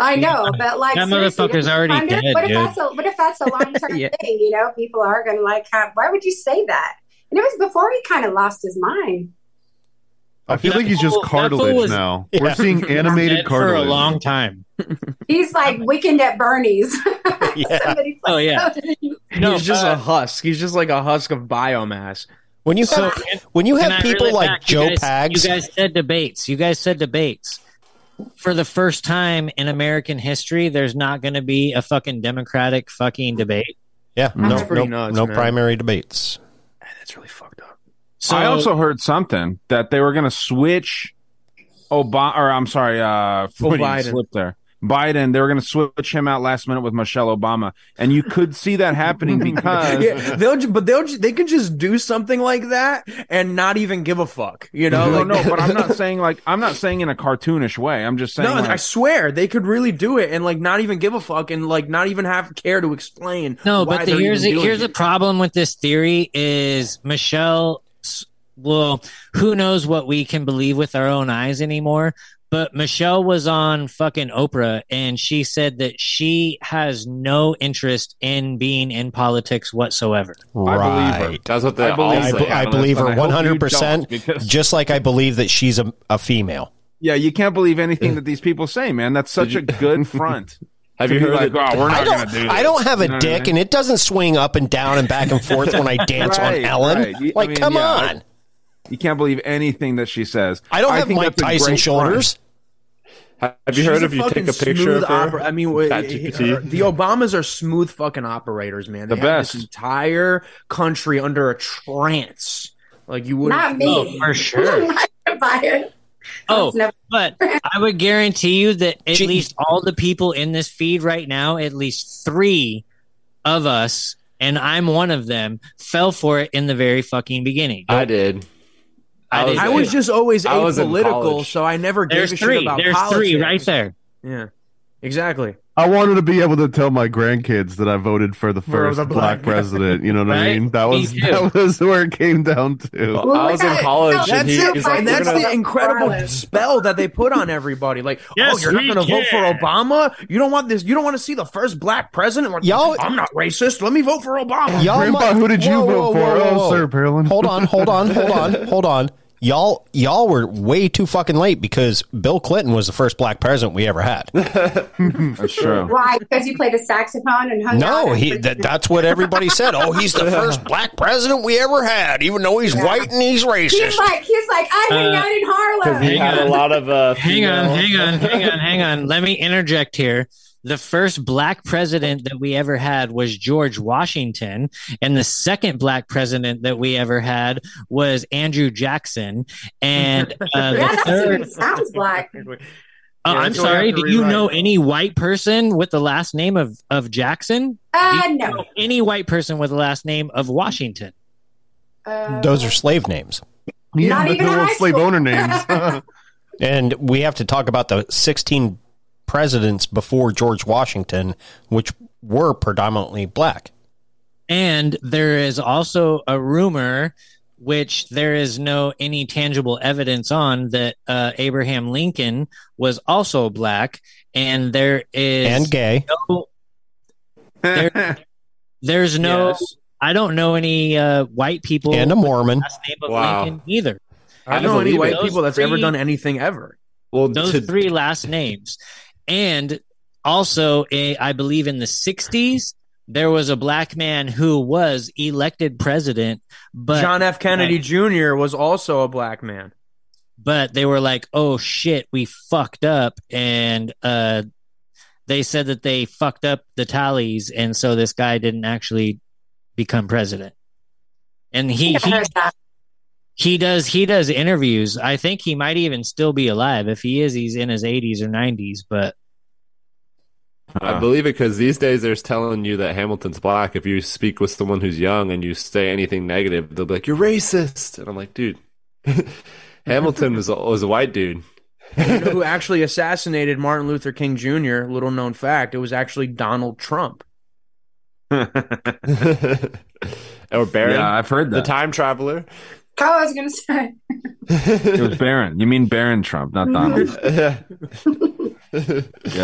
I know, but like That motherfucker's if- already I know, dead, What if dude. that's a what if that's a long term Yeah. thing? You know, people are going to like. Have, why would you say that? And it was before he kind of lost his mind. I feel like he's just That fool- that fool cartilage was- now. Yeah. We're seeing animated cartilage for a long time He's like weekend at Bernie's. Yeah. Somebody Oh, yeah. No, he's just uh, a husk. He's just like a husk of biomass. When you So, have when you have people reel like back? You Joe guys- Pags, You guys said debates. You guys said debates. For the first time in American history, there's not going to be a fucking Democratic fucking debate. yeah, no, no, nuts, no primary debates. That's really fucked up. So I also heard something that they were going to switch Obama, or I'm sorry, uh, what Biden. slip there. Biden, they were going to switch him out last minute with Michelle Obama, and you could see that happening because yeah, they'll but they'll they can just do something like that and not even give a fuck. You know, no, like, no, but I'm not saying like I'm not saying in a cartoonish way. I'm just saying No, like, I swear they could really do it and like not even give a fuck and like not even have care to explain. No, why but the, here's a, here's it. the problem with this theory is Michelle. Well, who knows what we can believe with our own eyes anymore? But Michelle was on fucking Oprah, and she said that she has no interest in being in politics whatsoever. I believe her. That's what they I all believe I, say. be- believe her and I hope you 100%, because- just like I believe that she's a, a female. yeah, you can't believe anything that these people say, man. That's such a good front. Have you heard like, that- oh, we're I not going don't, to do this. I don't have a You know what I dick, mean? and it doesn't swing up and down and back and forth when I dance Right, on Ellen. right. You- I Like, mean, come yeah, on. You can't believe anything that she says. I don't have think Mike that's Tyson great shoulders. Have you She's heard a if you take a picture of her? opera- I mean, wait, ChatGPT? her- uh, the Obamas are smooth fucking operators, man. They The have best. This entire country under a trance, like you would Not me. Oh, for sure. I'm not gonna buy it. Oh, never- but I would guarantee you that at Gee. least all the people in this feed right now, at least three of us, and I'm one of them, fell for it in the very fucking beginning. I did. I I was. I was just always I apolitical, college. so I never gave There's a three. shit about There's politics. three right there. Yeah, exactly. I wanted to be able to tell my grandkids that I voted for the For first the black black- president. You know what I mean? That was too. that was where it came down to. Well, oh I was in college, and That's he, he's like, and that's gonna- the incredible Garland. spell that they put on everybody. Like, oh, you're not going to vote for. Obama? You don't want this? You don't want to see the first black president? Well, Y'all- I'm not racist. Let me vote for Obama. Y'all Grandpa, might- who did you Whoa, vote whoa, for? whoa, whoa, Oh, whoa. sir, Palin. Hold on, hold on, hold on, hold on. Y'all, y'all were way too fucking late because Bill Clinton was the first black president we ever had. That's true. Why? Because you played a saxophone and hung out. No, he. That, that's what everybody said. Oh, he's the first black president we ever had, even though he's white and he's racist. He's racist. like, he's like, I hang Uh, out in Harlem. he Hang had on. a lot of uh, Hang on, hang on, hang on, hang on. Let me interject here. The first black president that we ever had was George Washington, and the second black president that we ever had was Andrew Jackson, and uh, yeah, the third. sounds black. Oh, Yeah, I'm that's what we sorry. have to Do you know any white person with the last name of of Jackson? Uh, Do you no. know any white person with the last name of Washington? Uh, Those are slave names. Yeah, Not but even they're in all high slave school. owner names. And we have to talk about the 16 presidents before George Washington, which were predominantly black. And there is also a rumor, which there is no any tangible evidence on, that uh, Abraham Lincoln was also black, and there is and gay. no, there, there's no. Yes. I don't know any uh, white people And a Mormon. last name of Wow. Lincoln either. I don't know any white people that's ever done anything ever. Well, those to- three last names. And also, eh, I believe in the 60s, there was a black man who was elected president, but John F. Kennedy Jr. was also a black man. but they were like, "Oh shit, we fucked up," and uh, they said that they fucked up the tallies, and so this guy didn't actually become president. And he he, heard that. He does he does interviews. I think he might even still be alive. If he is, he's in his 80s or 90s. But I believe it because these days there's telling you that Hamilton's black. If you speak with someone who's young and you say anything negative, they'll be like, "You're racist," and I'm like, "Dude, Hamilton was a, was a white dude." You know who actually assassinated Martin Luther King Jr.? Little known fact. It was actually Donald Trump. or Barron, Yeah, I've heard the time traveler. Oh, I was gonna say. It was Barron. You mean Barron Trump, not Donald. yeah,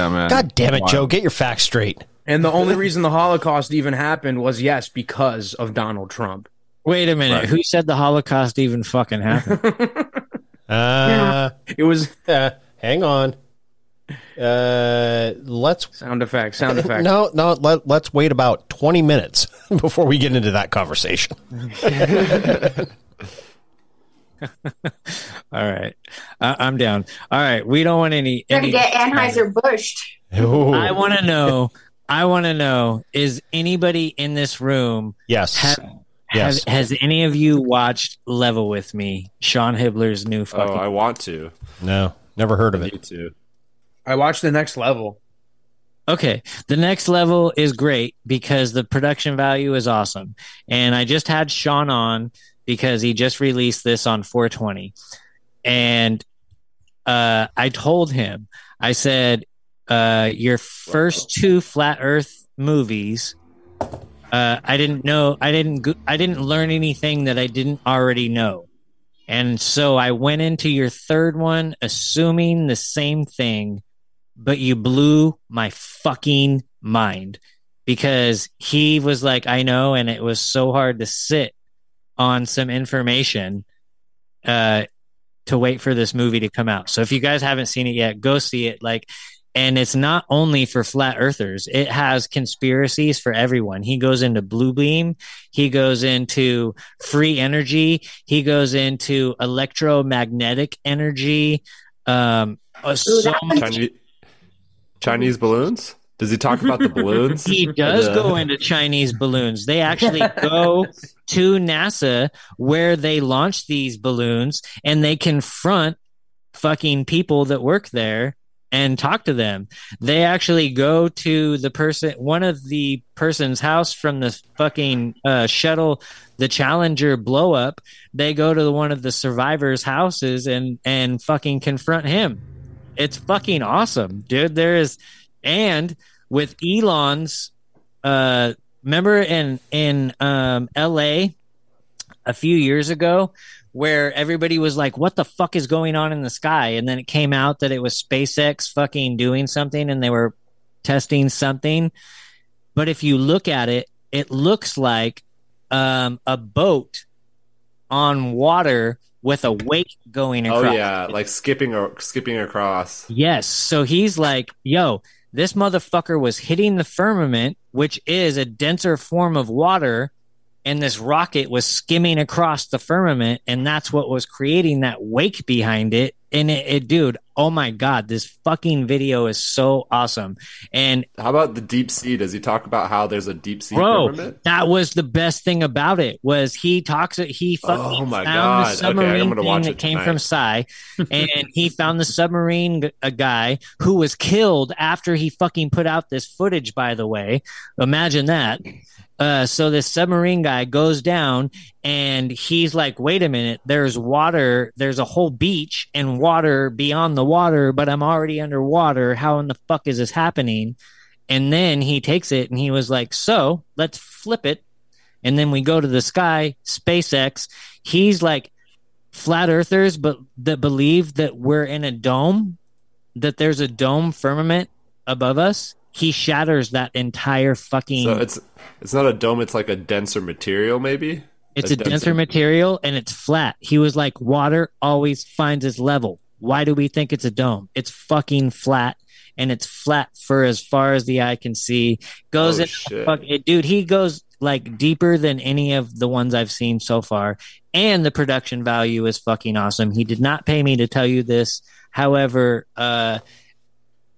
man. God damn it, Wild. Joe. Get your facts straight. And the only reason the Holocaust even happened was, yes, because of Donald Trump. wait a minute, Right. who said the Holocaust even fucking happened? Uh, It was uh, hang on. Uh, let's sound effects, sound effects. no, no. Let, let's wait about twenty minutes before we get into that conversation. All right, I, I'm down. All right, we don't want any. Gonna any get Anheuser Busch. I want to know. I want to know: Is anybody in this room yes, have, yes. have has any of you watched Level with Me? Sean Hibbeler's new Oh. I want to. no, never heard of Me it. too. I watched the next level. Okay, the next level is great because the production value is awesome, and I just had Sean on because he just released this on 420, and uh, I told him, I said, uh, your first two flat Earth movies, uh, I didn't know, I didn't, I didn't learn anything that I didn't already know. And so I went into your third one assuming the same thing, but you blew my fucking mind because he was like, I know, and it was so hard to sit on some information uh, to wait for this movie to come out. So if you guys haven't seen it yet, go see it. Like, and it's not only for flat earthers, it has conspiracies for everyone. He goes into blue beam, he goes into free energy, he goes into electromagnetic energy. Um, so much Chinese Chinese balloons. Does he talk about the balloons? he does The- go into Chinese balloons. They actually go to NASA where they launch these balloons and they confront fucking people that work there and talk to them. They actually go to the person, one of the person's house from the fucking uh, shuttle, the Challenger blow up. They go to the, one of the survivors' houses and and fucking confront him. It's fucking awesome, dude. There is, and with Elon's, uh, remember in in um L.A. a few years ago where everybody was like, "What the fuck is going on in the sky?" And then it came out that it was SpaceX fucking doing something, and they were testing something. But if you look at it, it looks like um, a boat on water with a wake going across. Oh yeah, like skipping or skipping across. Yes. So he's like, yo, this motherfucker was hitting the firmament, which is a denser form of water, and this rocket was skimming across the firmament, and that's what was creating that wake behind it. And it, it dude, oh my god, this fucking video is so awesome. And How about the deep sea? Does he talk about how there's a deep sea bro, that was the best thing about it was he talks he oh fucking Oh my found God. the Okay, submarine I'm gonna thing watch that it came tonight. from Psy, and he found the submarine a guy who was killed after he fucking put out this footage. By the way, imagine that. Uh, so this submarine guy goes down and he's like, wait a minute, there's water, there's a whole beach and water beyond the water, but I'm already underwater. How in the fuck is this happening? And then he takes it and he was like, so let's flip it. And then we go to the sky, SpaceX. He's like, flat earthers, but that believe that we're in a dome, that there's a dome firmament above us. He shatters that entire fucking. So it's it's not a dome. It's like a denser material, maybe. It's a denser material and it's flat. He was like, water always finds its level. Why do we think it's a dome? It's fucking flat and it's flat for as far as the eye can see. Goes Oh, in, fuck, it, dude, he goes like deeper than any of the ones I've seen so far. And the production value is fucking awesome. He did not pay me to tell you this. However, uh,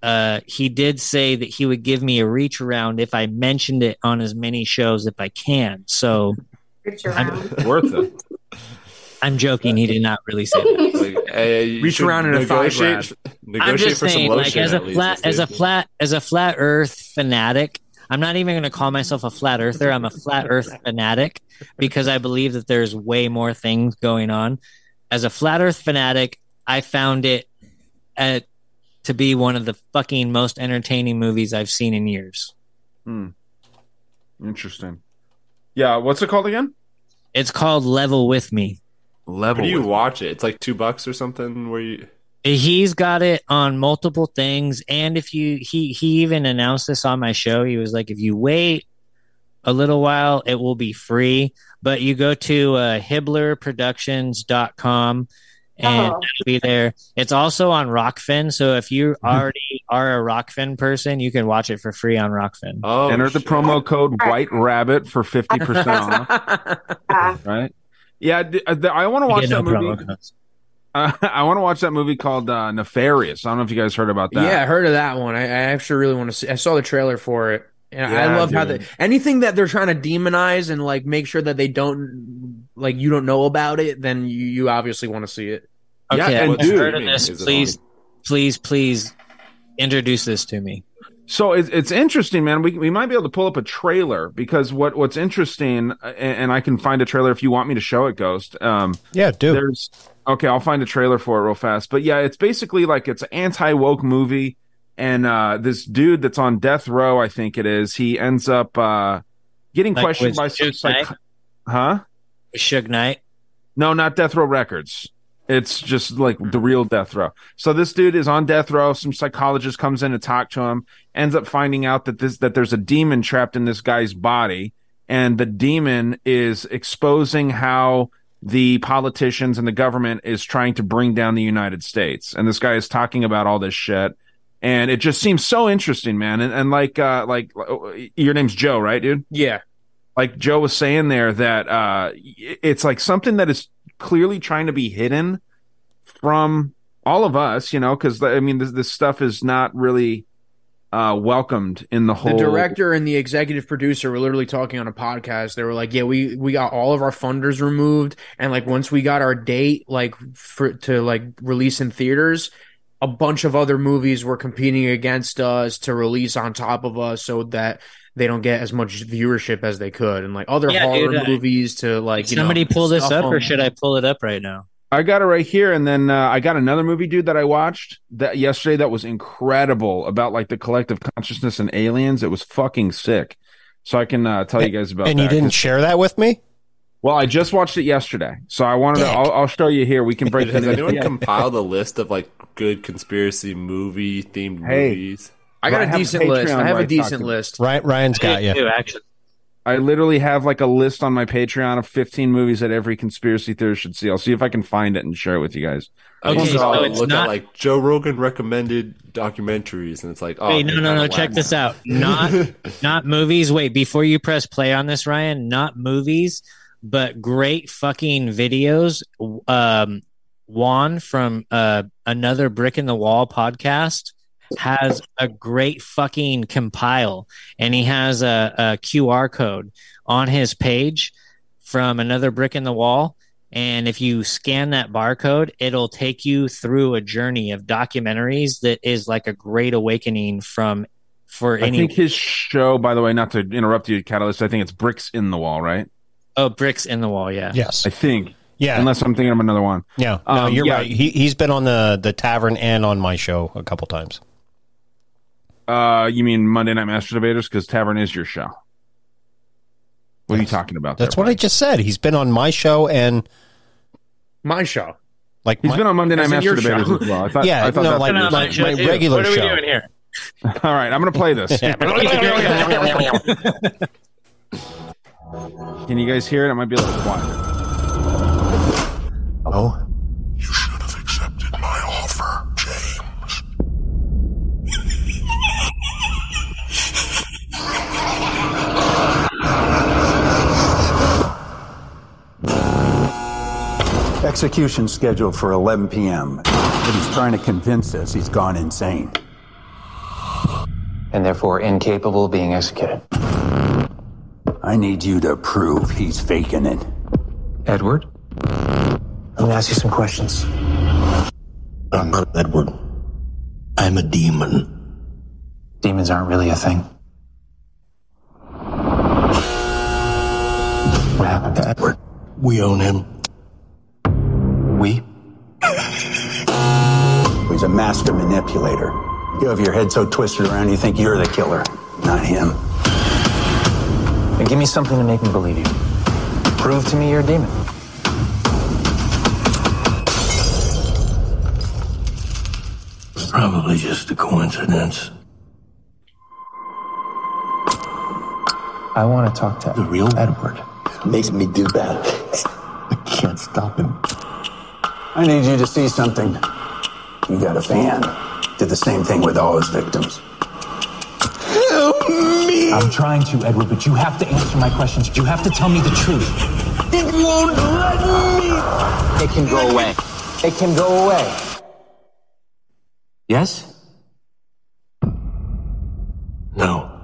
uh, he did say that he would give me a reach around if I mentioned it on as many shows if I can. So Reach around. Worth it. I'm joking. He did not really say that. Like, hey, Reach around in a thigh negotiate, I'm just for saying, some like as a at least, flat, as a flat, as a flat Earth fanatic. I'm not even going to call myself a flat earther. I'm a flat Earth fanatic because I believe that there's way more things going on. As a flat Earth fanatic, I found it uh, to be one of the fucking most entertaining movies I've seen in years. Interesting. Yeah, what's it called again? It's called Level with Me. Level. Where do you with- watch it? It's like two bucks or something. Where you? He's got it on multiple things, and if you he he even announced this on my show. He was like, if you wait a little while, it will be free. But you go to uh, HibbelerProductions.com and Oh. it'll be there. It's also on Rokfin, so if you already are a Rokfin person, you can watch it for free on Rokfin. Oh, Enter the shit. promo code White Rabbit for fifty percent off. Right? Yeah, d- uh, I want to watch that no movie. Uh, I want to watch that movie called uh, Nefarious. I don't know if you guys heard about that. Yeah, I heard of that one. I, I actually really want to see. I saw the trailer for it, and I Yeah, love how dude. the anything that they're trying to demonize and like make sure that they don't like you don't know about it. Then you, you obviously want to see it. Yeah, Okay, and I've dude- this. Is it Please, please, please introduce this to me. So it's it's interesting, man. We we might be able to pull up a trailer because what what's interesting, uh, and, and I can find a trailer if you want me to show it, Ghost. Um, Yeah, dude. there's okay, I'll find a trailer for it real fast. But yeah, it's basically like it's an anti woke movie, and uh, this dude that's on death row, I think it is, he ends up uh, getting Like questioned with by some Suge psych- Knight? huh? Suge Knight. No, not Death Row Records. It's just like the real death row. So this dude is on death row. Some psychologist comes in to talk to him, ends up finding out that this that there's a demon trapped in this guy's body, and the demon is exposing how the politicians and the government is trying to bring down the United States. And this guy is talking about all this shit. And it just seems so interesting, man. And, and like, uh, like your name's Joe, right, dude? Yeah, like Joe was saying there that uh it's like something that is clearly trying to be hidden from all of us, you know, because I mean this, this stuff is not really uh welcomed in the whole. the director and the executive producer were literally talking on a podcast. They were like, "Yeah, we we got all of our funders removed, and like once we got our date, like for to like release in theaters." A bunch of other movies were competing against us to release on top of us, so that they don't get as much viewership as they could, and like other Yeah, horror dude, uh, movies to like you Somebody know, pull this stuff up, or should I pull it up right now? I got it right here, and then uh, I got another movie, dude, that I watched that yesterday that was incredible about like the collective consciousness and aliens. It was fucking sick. So I can uh, tell you guys about and that. you didn't share that with me? Well, I just watched it yesterday, so I wanted to. I'll, I'll show you here. We can break Has this. anyone Yeah. compiled a list of like good conspiracy movie themed Hey. movies? I got I a have decent list. I have where a I decent talk to- list. Ryan, Ryan's got you. Too, actually. I literally have like a list on my Patreon of 15 movies that every conspiracy theorist should see. I'll see if I can find it and share it with you guys. I Okay, used to so all it's look not- at like Joe Rogan recommended documentaries, and it's like, oh, Wait, no, they're no, no. Check whack this now. out. Not, not movies. Wait, before you press play on this, Ryan. Not movies, but great fucking videos. Um, Juan from uh, another Brick in the Wall podcast has a great fucking compile, and he has a, a QR code on his page from another Brick in the Wall. And if you scan that barcode, it'll take you through a journey of documentaries that is like a great awakening from for I any I think his show, by the way, not to interrupt you, Katillest. I think it's Bricks in the Wall, right? Oh bricks in the wall. Yeah. Yes. I think, Yeah. unless I'm thinking of another one. yeah. No, Um, you're yeah. right. He he's been on the the tavern and on my show a couple times. Uh, you mean Monday Night Master Debaters? Because Tavern is your show. What are you talking about? That's there, what I just said. He's been on my show and My show. like He's my, been on Monday Night Master your Debaters show. as well. I thought, Yeah, I thought no, that's like- what my- my regular show. what are we doing here? All right, I'm going to play this. Can you guys hear it? It might be a little quiet. Hello? You should have accepted my offer, James. Execution scheduled for 11 p.m. But he's trying to convince us he's gone insane. and therefore incapable of being executed. I need you to prove he's faking it. Edward? Let me ask you some questions. I'm not Edward. I'm a demon. Demons aren't really a thing. What happened to Edward? We own him. We? He's a master manipulator. You have your head so twisted around you think you're the killer, not him. Then give me something to make me believe you. Prove to me you're a demon. It's probably just a coincidence. I want to talk to The real Edward. makes me do that. I can't stop him. I need you to see something. You got a fan. Did the same thing with all his victims. Help me! I'm trying to, Edward, but you have to answer my questions. You have to tell me the truth. It won't let me! It can go away. It can go away. Yes? No.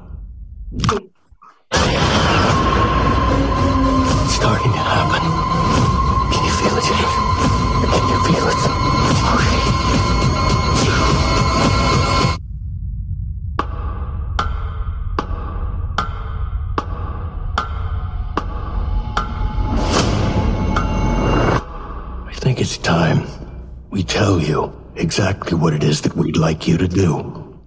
Tell you exactly what it is that we'd like you to do.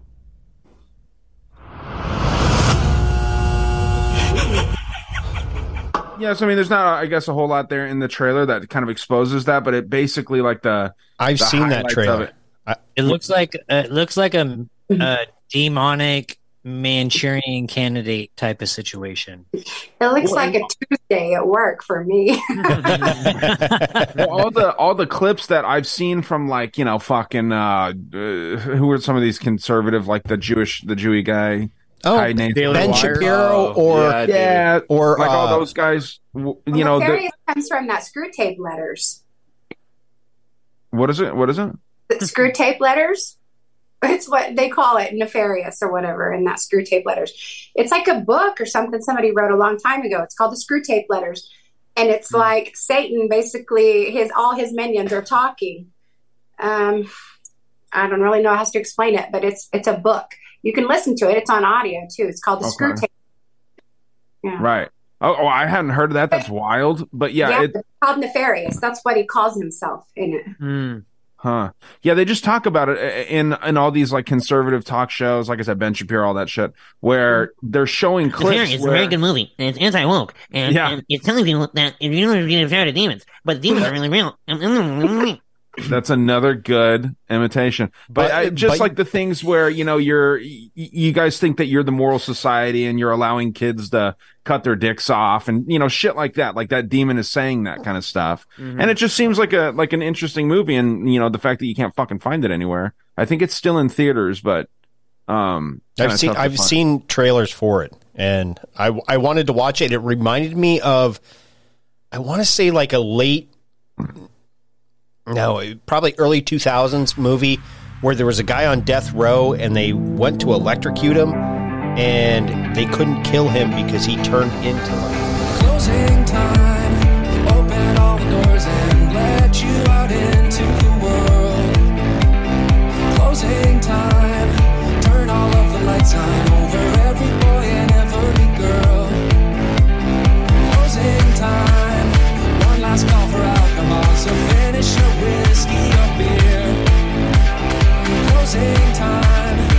Yes, I mean, there's not, I guess, a whole lot there in the trailer that kind of exposes that, but it basically like the. I've the seen that trailer. it. It looks like uh, it looks like a, a demonic Manchurian candidate type of situation. It looks like a Tuesday at work for me. Well, all the all the clips that I've seen from like you know fucking uh, uh who are some of these conservative like the Jewish the Jewy guy Oh, Guy named Ben Wire. Shapiro or yeah, yeah or like all uh, those guys w- you know the, comes from that Screwtape letters. what is it what is it The Screwtape letters. It's what they call it, nefarious or whatever, in that Screwtape letters. It's like a book or something somebody wrote a long time ago. It's called the Screwtape letters. And it's like Satan basically his all his minions are talking. Um I don't really know how to explain it, but it's it's a book. You can listen to it. It's on audio too. It's called the Screwtape. Yeah. right oh, oh I hadn't heard of that that's wild but yeah, Yeah, it it's called nefarious. That's what he calls himself in it. Hmm. Huh. Yeah, they just talk about it uh, in in all these like conservative talk shows, like I said, Ben Shapiro, all that shit, where they're showing clips. It's an where- American movie, and it's anti woke, and, Yeah. and it's telling people that if you don't be afraid of demons, but demons are really real. That's another good imitation. But, But- I, just but- like the things where you know you're you guys think that you're the moral society and you're allowing kids to cut their dicks off and you know shit like that. Like that demon is saying that kind of stuff, Mm-hmm. and it just seems like a like an interesting movie. And you know the fact that you can't fucking find it anywhere. I think it's still in theaters, but um, I've seen I've find. seen trailers for it, and I I wanted to watch it. It reminded me of I want to say like a late no, probably early 2000s movie where there was a guy on death row and they went to electrocute him and they couldn't kill him because he turned into like Closing time. Open all the doors and let you out into the world. Closing time. Turn all of the lights on over every boy and every girl. Closing time. One last call for so finish your whiskey or beer. Closing time.